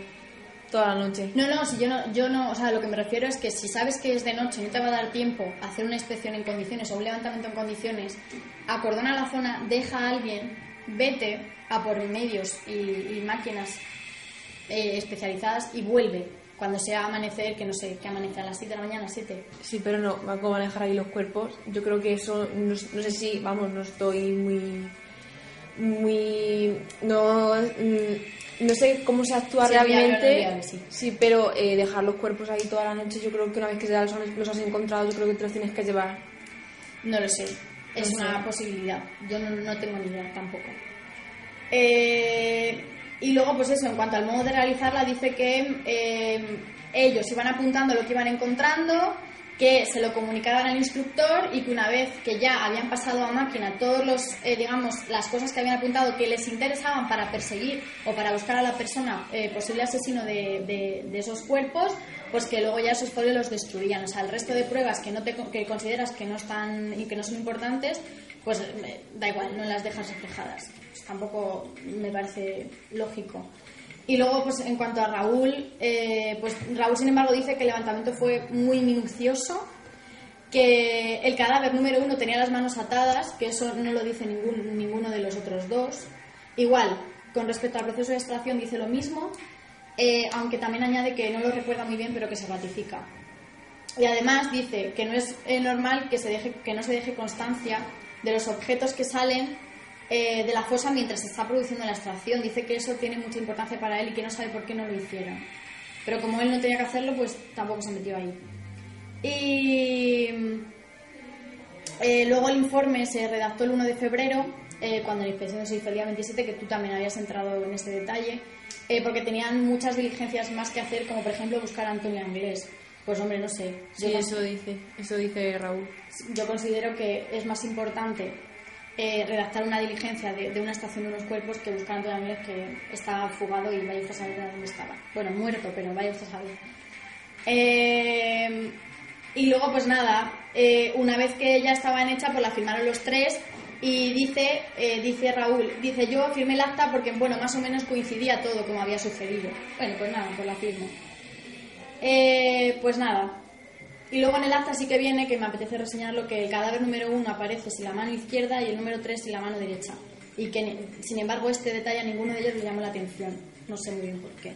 toda la noche. No, no, si yo no, yo no, o sea, lo que me refiero es que si sabes que es de noche y no te va a dar tiempo a hacer una inspección en condiciones o un levantamiento en condiciones, acordona la zona, deja a alguien, vete a por medios y, y máquinas eh, especializadas y vuelve cuando sea amanecer, que no sé, que amanece a las 7 de la mañana, 7. Sí, pero no, va a manejar ahí los cuerpos. Yo creo que eso, no, no sé si, vamos, no estoy muy. muy. no. mm, no sé cómo se actúa Sí, realmente. viable, sí. pero eh, dejar los cuerpos ahí toda la noche, yo creo que una vez que ya los, los has encontrado, yo creo que te los tienes que llevar. No lo sé. Es No sé. una posibilidad. Yo no, no tengo ni idea tampoco. Eh, y luego, pues eso, en cuanto al modo de realizarla, dice que eh, ellos iban apuntando lo que iban encontrando, que se lo comunicaban al instructor y que una vez que ya habían pasado a máquina todos los, eh, digamos, las cosas que habían apuntado que les interesaban para perseguir o para buscar a la persona eh, posible asesino de, de- esos cuerpos, pues que luego ya esos folios los destruían. O sea, el resto de pruebas que no te que consideras que no están y que no son importantes, pues da igual, no las dejas reflejadas. Pues tampoco me parece lógico. Y luego, pues en cuanto a Raúl, eh, pues Raúl, sin embargo, dice que el levantamiento fue muy minucioso, que el cadáver número uno tenía las manos atadas, que eso no lo dice ningún, ninguno de los otros dos. Igual, con respecto al proceso de extracción dice lo mismo, eh, aunque también añade que no lo recuerda muy bien, pero que se ratifica. Y además dice que no es eh, normal que, se deje, que no se deje constancia de los objetos que salen eh, de la fosa mientras se está produciendo la extracción. Dice que eso tiene mucha importancia para él y que no sabe por qué no lo hicieron. Pero como él no tenía que hacerlo, pues tampoco se metió ahí. Y eh, luego el informe se redactó el 1 de febrero, eh, cuando la inspección se hizo el día 27, que tú también habías entrado en este detalle, porque tenían muchas diligencias más que hacer, como por ejemplo buscar a Antonio Anglés. Pues hombre, no sé. Sí, Yo- eso dice, eso dice Raúl. yo considero que es más importante eh, redactar una diligencia de, de una estación de unos cuerpos que buscar a Antonio Anglés que está fugado y vaya usted a saber dónde estaba. Bueno, muerto, pero vaya usted a saber. Eh, y luego, pues nada, eh, una vez que ya estaban hechas, pues la firmaron los tres y dice, eh, dice Raúl, dice yo firmé el acta porque, bueno, más o menos coincidía todo como había sucedido. Bueno, pues nada, pues la firmo. Eh, pues nada. Y luego en el acta sí que viene, que me apetece reseñarlo, que el cadáver número uno aparece sin la mano izquierda y el número tres sin la mano derecha. Y que, sin embargo, este detalle a ninguno de ellos le llamó la atención. No sé muy bien por qué.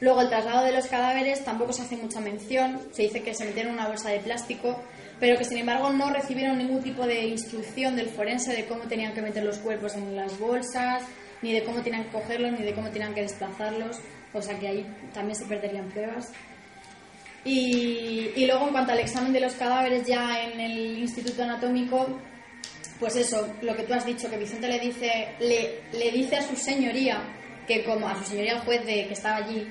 Luego, el traslado de los cadáveres tampoco se hace mucha mención. Se dice que se metieron en una bolsa de plástico, pero que, sin embargo, no recibieron ningún tipo de instrucción del forense de cómo tenían que meter los cuerpos en las bolsas, ni de cómo tenían que cogerlos, ni de cómo tenían que desplazarlos. O sea que ahí también se perderían pruebas. Y, luego, en cuanto al examen de los cadáveres ya en el Instituto Anatómico, pues eso, lo que tú has dicho, que Vicente le dice, le, le dice a su señoría, que como a su señoría el juez de, que estaba allí,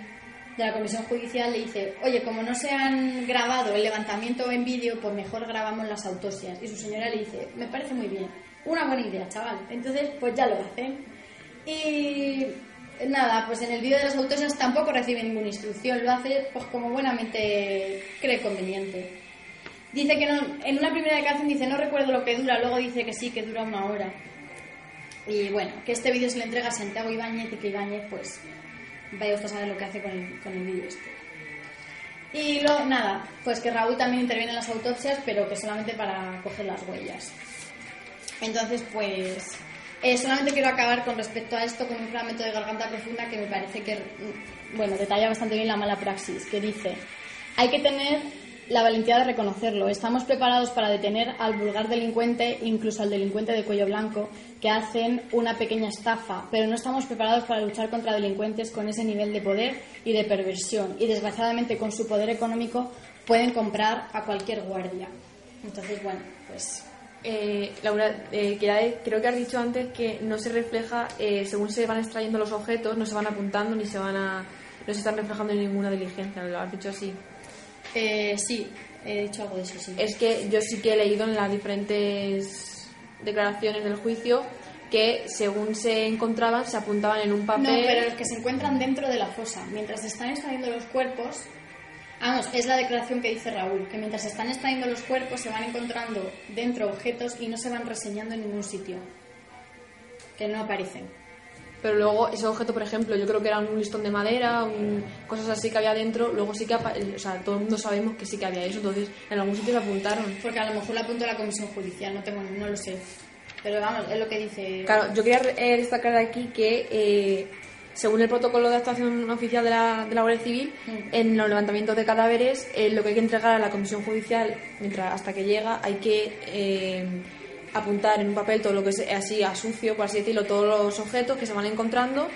de la comisión judicial, le dice, oye, como no se han grabado el levantamiento en vídeo, pues mejor grabamos las autopsias. Y su señora le dice, me parece muy bien, una buena idea, chaval. Entonces, pues ya lo hacen. Y nada, pues en el vídeo de las autopsias tampoco recibe ninguna instrucción, lo hace pues como buenamente cree conveniente. Dice que no, en una primera declaración dice no recuerdo lo que dura, luego dice que sí, que dura una hora. Y bueno, que este vídeo se le entrega a Santiago Ibáñez y que Ibáñez pues vaya usted a saber lo que hace con el, con el vídeo este. Y luego, nada, pues que Raúl también interviene en las autopsias, pero que solamente para coger las huellas. Entonces, pues, eh, solamente quiero acabar con respecto a esto con un fragmento de Garganta Profunda que me parece que, mm, bueno, detalla bastante bien la mala praxis, que dice, hay que tener la valentía de reconocerlo. Estamos preparados para detener al vulgar delincuente, incluso al delincuente de cuello blanco, que hacen una pequeña estafa, pero no estamos preparados para luchar contra delincuentes con ese nivel de poder y de perversión. Y desgraciadamente, con su poder económico, pueden comprar a cualquier guardia. Entonces, bueno, pues Eh, Laura, eh, que- creo que has dicho antes que no se refleja, eh, según se van extrayendo los objetos, no se van apuntando ni se van a, no se están reflejando en ninguna diligencia, lo has dicho así. eh, sí, he dicho algo de eso, sí. Es que yo sí que he leído en las diferentes declaraciones del juicio que según se encontraban se apuntaban en un papel. No, pero los que se encuentran dentro de la fosa, mientras se están extrayendo los cuerpos, vamos, es la declaración que dice Raúl, que mientras se están extrayendo los cuerpos se van encontrando dentro objetos y no se van reseñando en ningún sitio, que no aparecen. Pero luego ese objeto, por ejemplo, yo creo que era un listón de madera, un- cosas así que había dentro, luego sí que, apa- o sea, todo el mundo sabemos que sí que había eso, entonces en algún sitio se apuntaron. Porque a lo mejor lo apuntó la comisión judicial, no tengo, no lo sé. Pero vamos, es lo que dice. Claro, yo quería eh, destacar de aquí que, eh, según el protocolo de actuación oficial de la, de la Guardia Civil, Mm. en los levantamientos de cadáveres, eh, lo que hay que entregar a la comisión judicial, mientras hasta que llega, hay que eh, apuntar en un papel todo lo que es así a sucio, por así decirlo, todos los objetos que se van encontrando.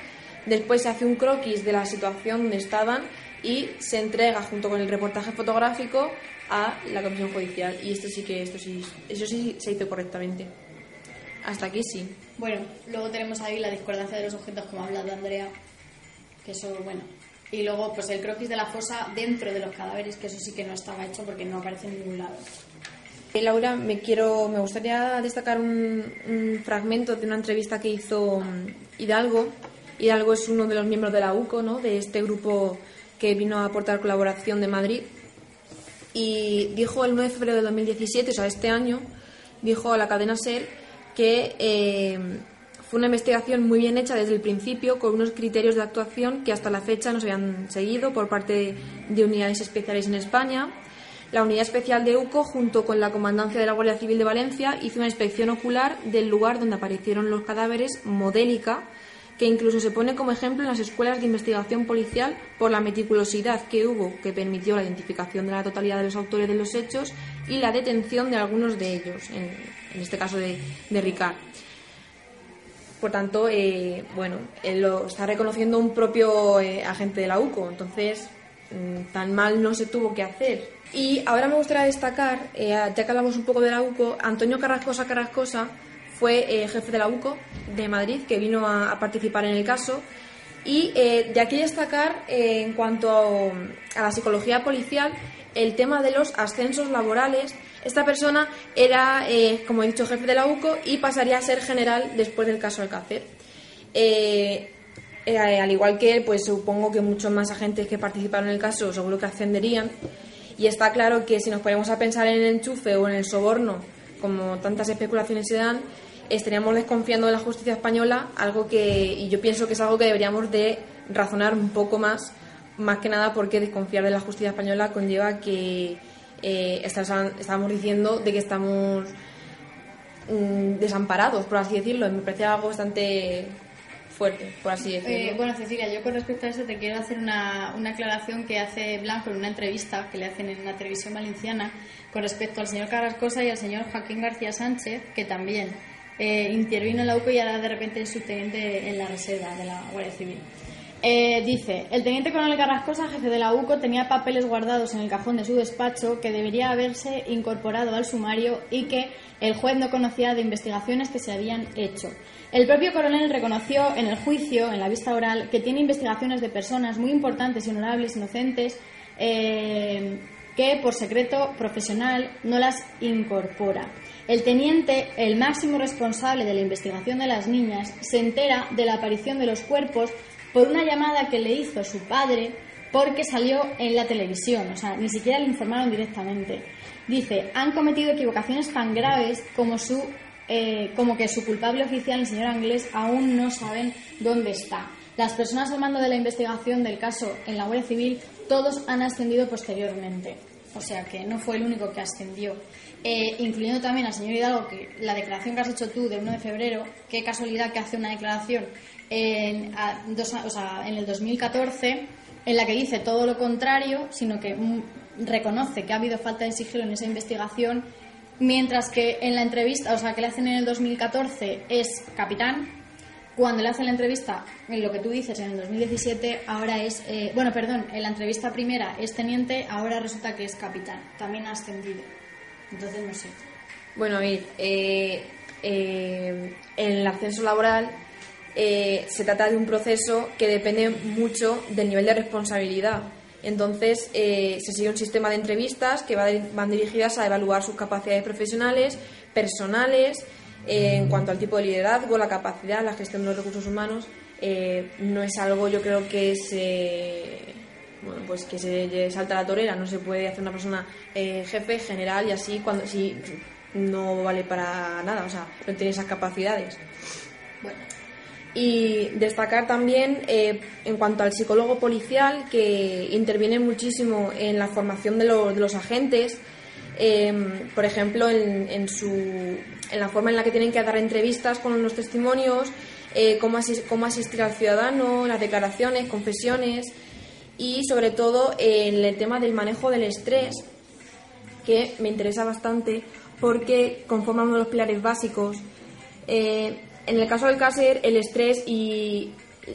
Después se hace un croquis de la situación donde estaban y se entrega junto con el reportaje fotográfico a la comisión judicial. Y esto sí que, esto sí, eso sí se hizo correctamente. Hasta aquí sí. Bueno, luego tenemos ahí la discordancia de los objetos, como ha hablado Andrea, que eso, bueno. Y luego, pues el croquis de la fosa dentro de los cadáveres, que eso sí que no estaba hecho porque no aparece en ningún lado. Laura, me quiero, me gustaría destacar un, un fragmento de una entrevista que hizo mm, Hidalgo. Hidalgo es uno de los miembros de la UCO, ¿no? De este grupo que vino a aportar colaboración de Madrid. Y dijo el 9 de febrero de 2017, o sea, este año, dijo a la cadena SER que eh, fue una investigación muy bien hecha desde el principio, con unos criterios de actuación que hasta la fecha no se habían seguido por parte de unidades especiales en España. La Unidad Especial de UCO, junto con la Comandancia de la Guardia Civil de Valencia, hizo una inspección ocular del lugar donde aparecieron los cadáveres, modélica, que incluso se pone como ejemplo en las escuelas de investigación policial por la meticulosidad que hubo, que permitió la identificación de la totalidad de los autores de los hechos y la detención de algunos de ellos, en, en este caso de, de Ricard. Por tanto, eh, bueno, él lo está reconociendo un propio eh, agente de la UCO, entonces mm, tan mal no se tuvo que hacer. Y ahora me gustaría destacar, eh, ya que hablamos un poco de la UCO, Antonio Carrascosa Carrascosa fue eh, jefe de la UCO de Madrid, que vino a, a participar en el caso. Y eh, de aquí destacar, eh, en cuanto a, a la psicología policial, el tema de los ascensos laborales. Esta persona era, eh, como he dicho, jefe de la UCO y pasaría a ser general después del caso Alcácer. Eh, eh, al igual que él, pues supongo que muchos más agentes que participaron en el caso seguro que ascenderían. Y está claro que si nos ponemos a pensar en el enchufe o en el soborno, como tantas especulaciones se dan, estaríamos desconfiando de la justicia española, algo que, y yo pienso que es algo que deberíamos de razonar un poco más, más que nada porque desconfiar de la justicia española conlleva que eh, estamos diciendo de que estamos mm, desamparados, por así decirlo. Me parece algo bastante fuerte, por así decirlo. Eh, bueno, Cecilia, yo con respecto a eso te quiero hacer una, una aclaración que hace Blanco en una entrevista que le hacen en una televisión valenciana con respecto al señor Carrascosa y al señor Joaquín García Sánchez, que también eh, intervino en la UCO y ahora de repente es subteniente en la reserva de la Guardia Civil. Eh, dice, el teniente coronel Carrascosa, jefe de la UCO, tenía papeles guardados en el cajón de su despacho que debería haberse incorporado al sumario y que el juez no conocía de investigaciones que se habían hecho. El propio coronel reconoció en el juicio, en la vista oral, que tiene investigaciones de personas muy importantes y honorables, inocentes, eh, que por secreto profesional no las incorpora. El teniente, el máximo responsable de la investigación de las niñas, se entera de la aparición de los cuerpos por una llamada que le hizo su padre porque salió en la televisión, o sea, ni siquiera le informaron directamente. Dice, han cometido equivocaciones tan graves como su eh, como que su culpable oficial, el señor Anglés, aún no saben dónde está. Las personas al mando de la investigación del caso en la Guardia Civil, todos han ascendido posteriormente. O sea que no fue el único que ascendió. Eh, incluyendo también al señor Hidalgo, que la declaración que has hecho tú del 1 de febrero, qué casualidad que hace una declaración en, en el 2014 en la que dice todo lo contrario, sino que mm, reconoce que ha habido falta de sigilo en esa investigación, mientras que en la entrevista, o sea, que le hacen en el 2014 es capitán, cuando le hacen la entrevista, en lo que tú dices, en el 2017, ahora es, eh, bueno, perdón, en la entrevista primera es teniente, ahora resulta que es capitán, también ha ascendido. Entonces, no sé. Bueno, a eh, eh, en el ascenso laboral eh, se trata de un proceso que depende mucho del nivel de responsabilidad. Entonces, eh, se sigue un sistema de entrevistas que van dirigidas a evaluar sus capacidades profesionales, personales, eh, en cuanto al tipo de liderazgo, la capacidad, la gestión de los recursos humanos. no es algo, yo creo que se. Bueno, pues que se salta la torera, no se puede hacer una persona jefe, general y así cuando si no vale para nada, o sea, no tiene esas capacidades. Bueno, y destacar también eh, en cuanto al psicólogo policial que interviene muchísimo en la formación de, los agentes. Em, por ejemplo en, su, en la forma en la que tienen que dar entrevistas con los testimonios eh, cómo, cómo asistir al ciudadano las declaraciones confesiones y sobre todo en el tema del manejo del estrés que me interesa bastante porque conforma uno de los pilares básicos eh, en el caso del Cácer, el estrés y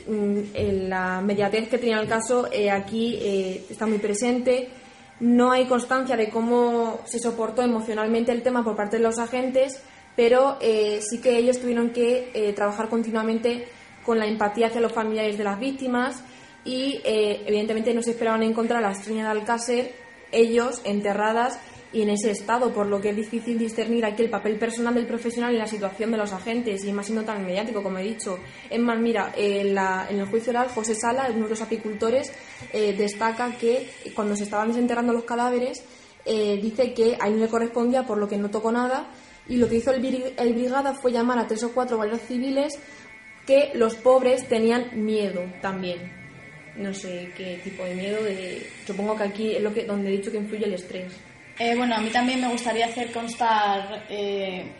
mm, la mediatez que tenía el caso eh, aquí eh, está muy presente. No hay constancia de cómo se soportó emocionalmente el tema por parte de los agentes, pero eh, sí que ellos tuvieron que trabajar continuamente con la empatía hacia los familiares de las víctimas y evidentemente no se esperaban encontrar a la estrella de Alcácer ellos enterradas y en ese estado, por lo que es difícil discernir aquí el papel personal del profesional en la situación de los agentes, y más siendo tan mediático, como he dicho. Es más, mira, en, el juicio oral, José Sala, uno de los apicultores, eh, destaca que cuando se estaban desenterrando los cadáveres, eh, dice que a él no le correspondía, por lo que no tocó nada, y lo que hizo el, el brigada fue llamar a tres o cuatro guardias civiles que los pobres tenían miedo también. No sé qué tipo de miedo, de, supongo que aquí es lo que, donde he dicho que influye el estrés. Eh, bueno, a mí también me gustaría hacer constar eh,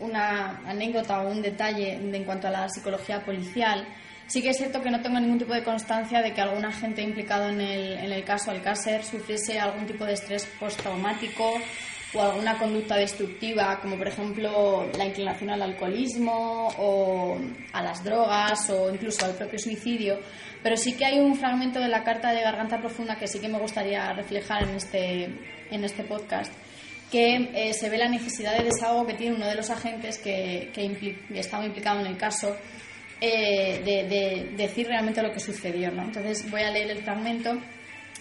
una anécdota o un detalle en cuanto a la psicología policial. Sí que es cierto que no tengo ningún tipo de constancia de que algún agente implicado en el, en el caso Alcácer sufriese algún tipo de estrés postraumático o alguna conducta destructiva, como por ejemplo la inclinación al alcoholismo o a las drogas o incluso al propio suicidio. Pero sí que hay un fragmento de la carta de Garganta Profunda que sí que me gustaría reflejar en este, en este podcast, que eh, se ve la necesidad de desahogo que tiene uno de los agentes que, que estaba implicado en el caso eh, de, decir realmente lo que sucedió. ¿no? Entonces voy a leer el fragmento.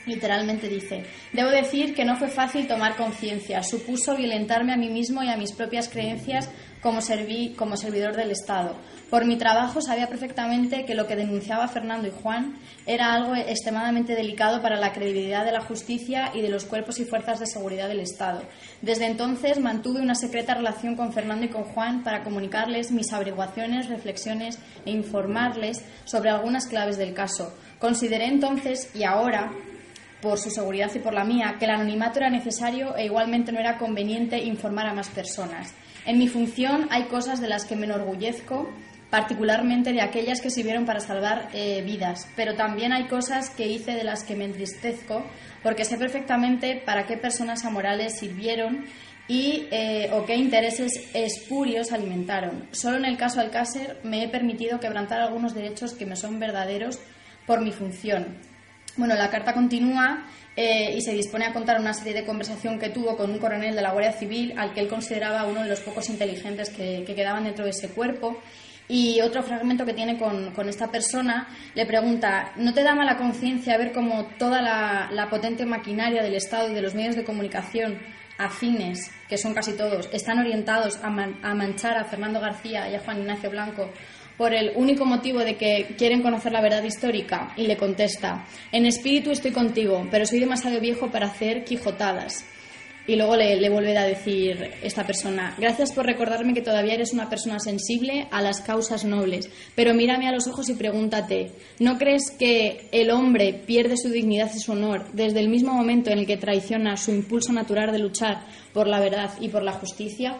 Literalmente dice, debo decir que no fue fácil tomar conciencia, supuso violentarme a mí mismo y a mis propias creencias como, serví, como servidor del Estado. Por mi trabajo sabía perfectamente que lo que denunciaba Fernando y Juan era algo extremadamente delicado para la credibilidad de la justicia y de los cuerpos y fuerzas de seguridad del Estado. Desde entonces mantuve una secreta relación con Fernando y con Juan para comunicarles mis averiguaciones, reflexiones e informarles sobre algunas claves del caso. Consideré entonces y ahora por su seguridad y por la mía, que el anonimato era necesario e igualmente no era conveniente informar a más personas. En mi función hay cosas de las que me enorgullezco, particularmente de aquellas que sirvieron para salvar eh, vidas, pero también hay cosas que hice de las que me entristezco, porque sé perfectamente para qué personas amorales sirvieron y eh, o qué intereses espurios alimentaron. Solo en el caso Alcácer me he permitido quebrantar algunos derechos que me son verdaderos por mi función. Bueno, la carta continúa eh, y se dispone a contar una serie de conversación que tuvo con un coronel de la Guardia Civil al que él consideraba uno de los pocos inteligentes que, quedaban dentro de ese cuerpo. Y otro fragmento que tiene con, esta persona le pregunta, ¿no te da mala conciencia ver cómo toda la, potente maquinaria del Estado y de los medios de comunicación afines, que son casi todos, están orientados a, a manchar a Fernando García y a Juan Ignacio Blanco por el único motivo de que quieren conocer la verdad histórica y le contesta, en espíritu estoy contigo, pero soy demasiado viejo para hacer quijotadas. Y luego le, le vuelve a decir esta persona, gracias por recordarme que todavía eres una persona sensible a las causas nobles, pero mírame a los ojos y pregúntate, ¿no crees que el hombre pierde su dignidad y su honor desde el mismo momento en el que traiciona su impulso natural de luchar por la verdad y por la justicia?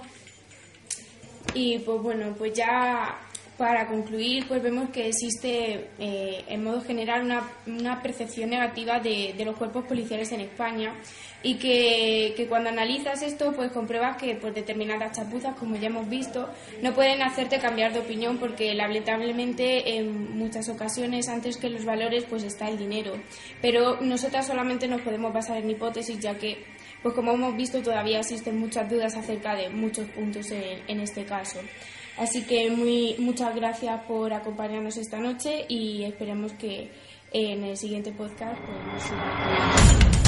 Y pues bueno, pues ya para concluir, pues vemos que existe eh, en modo general una, una percepción negativa de, de, los cuerpos policiales en España y que, que, cuando analizas esto, pues compruebas que pues, determinadas chapuzas, como ya hemos visto, no pueden hacerte cambiar de opinión porque lamentablemente en muchas ocasiones antes que los valores pues está el dinero. Pero nosotras solamente nos podemos basar en hipótesis ya que pues como hemos visto todavía existen muchas dudas acerca de muchos puntos en, en este caso. Así que muy, muchas gracias por acompañarnos esta noche y esperemos que en el siguiente podcast pues, nos.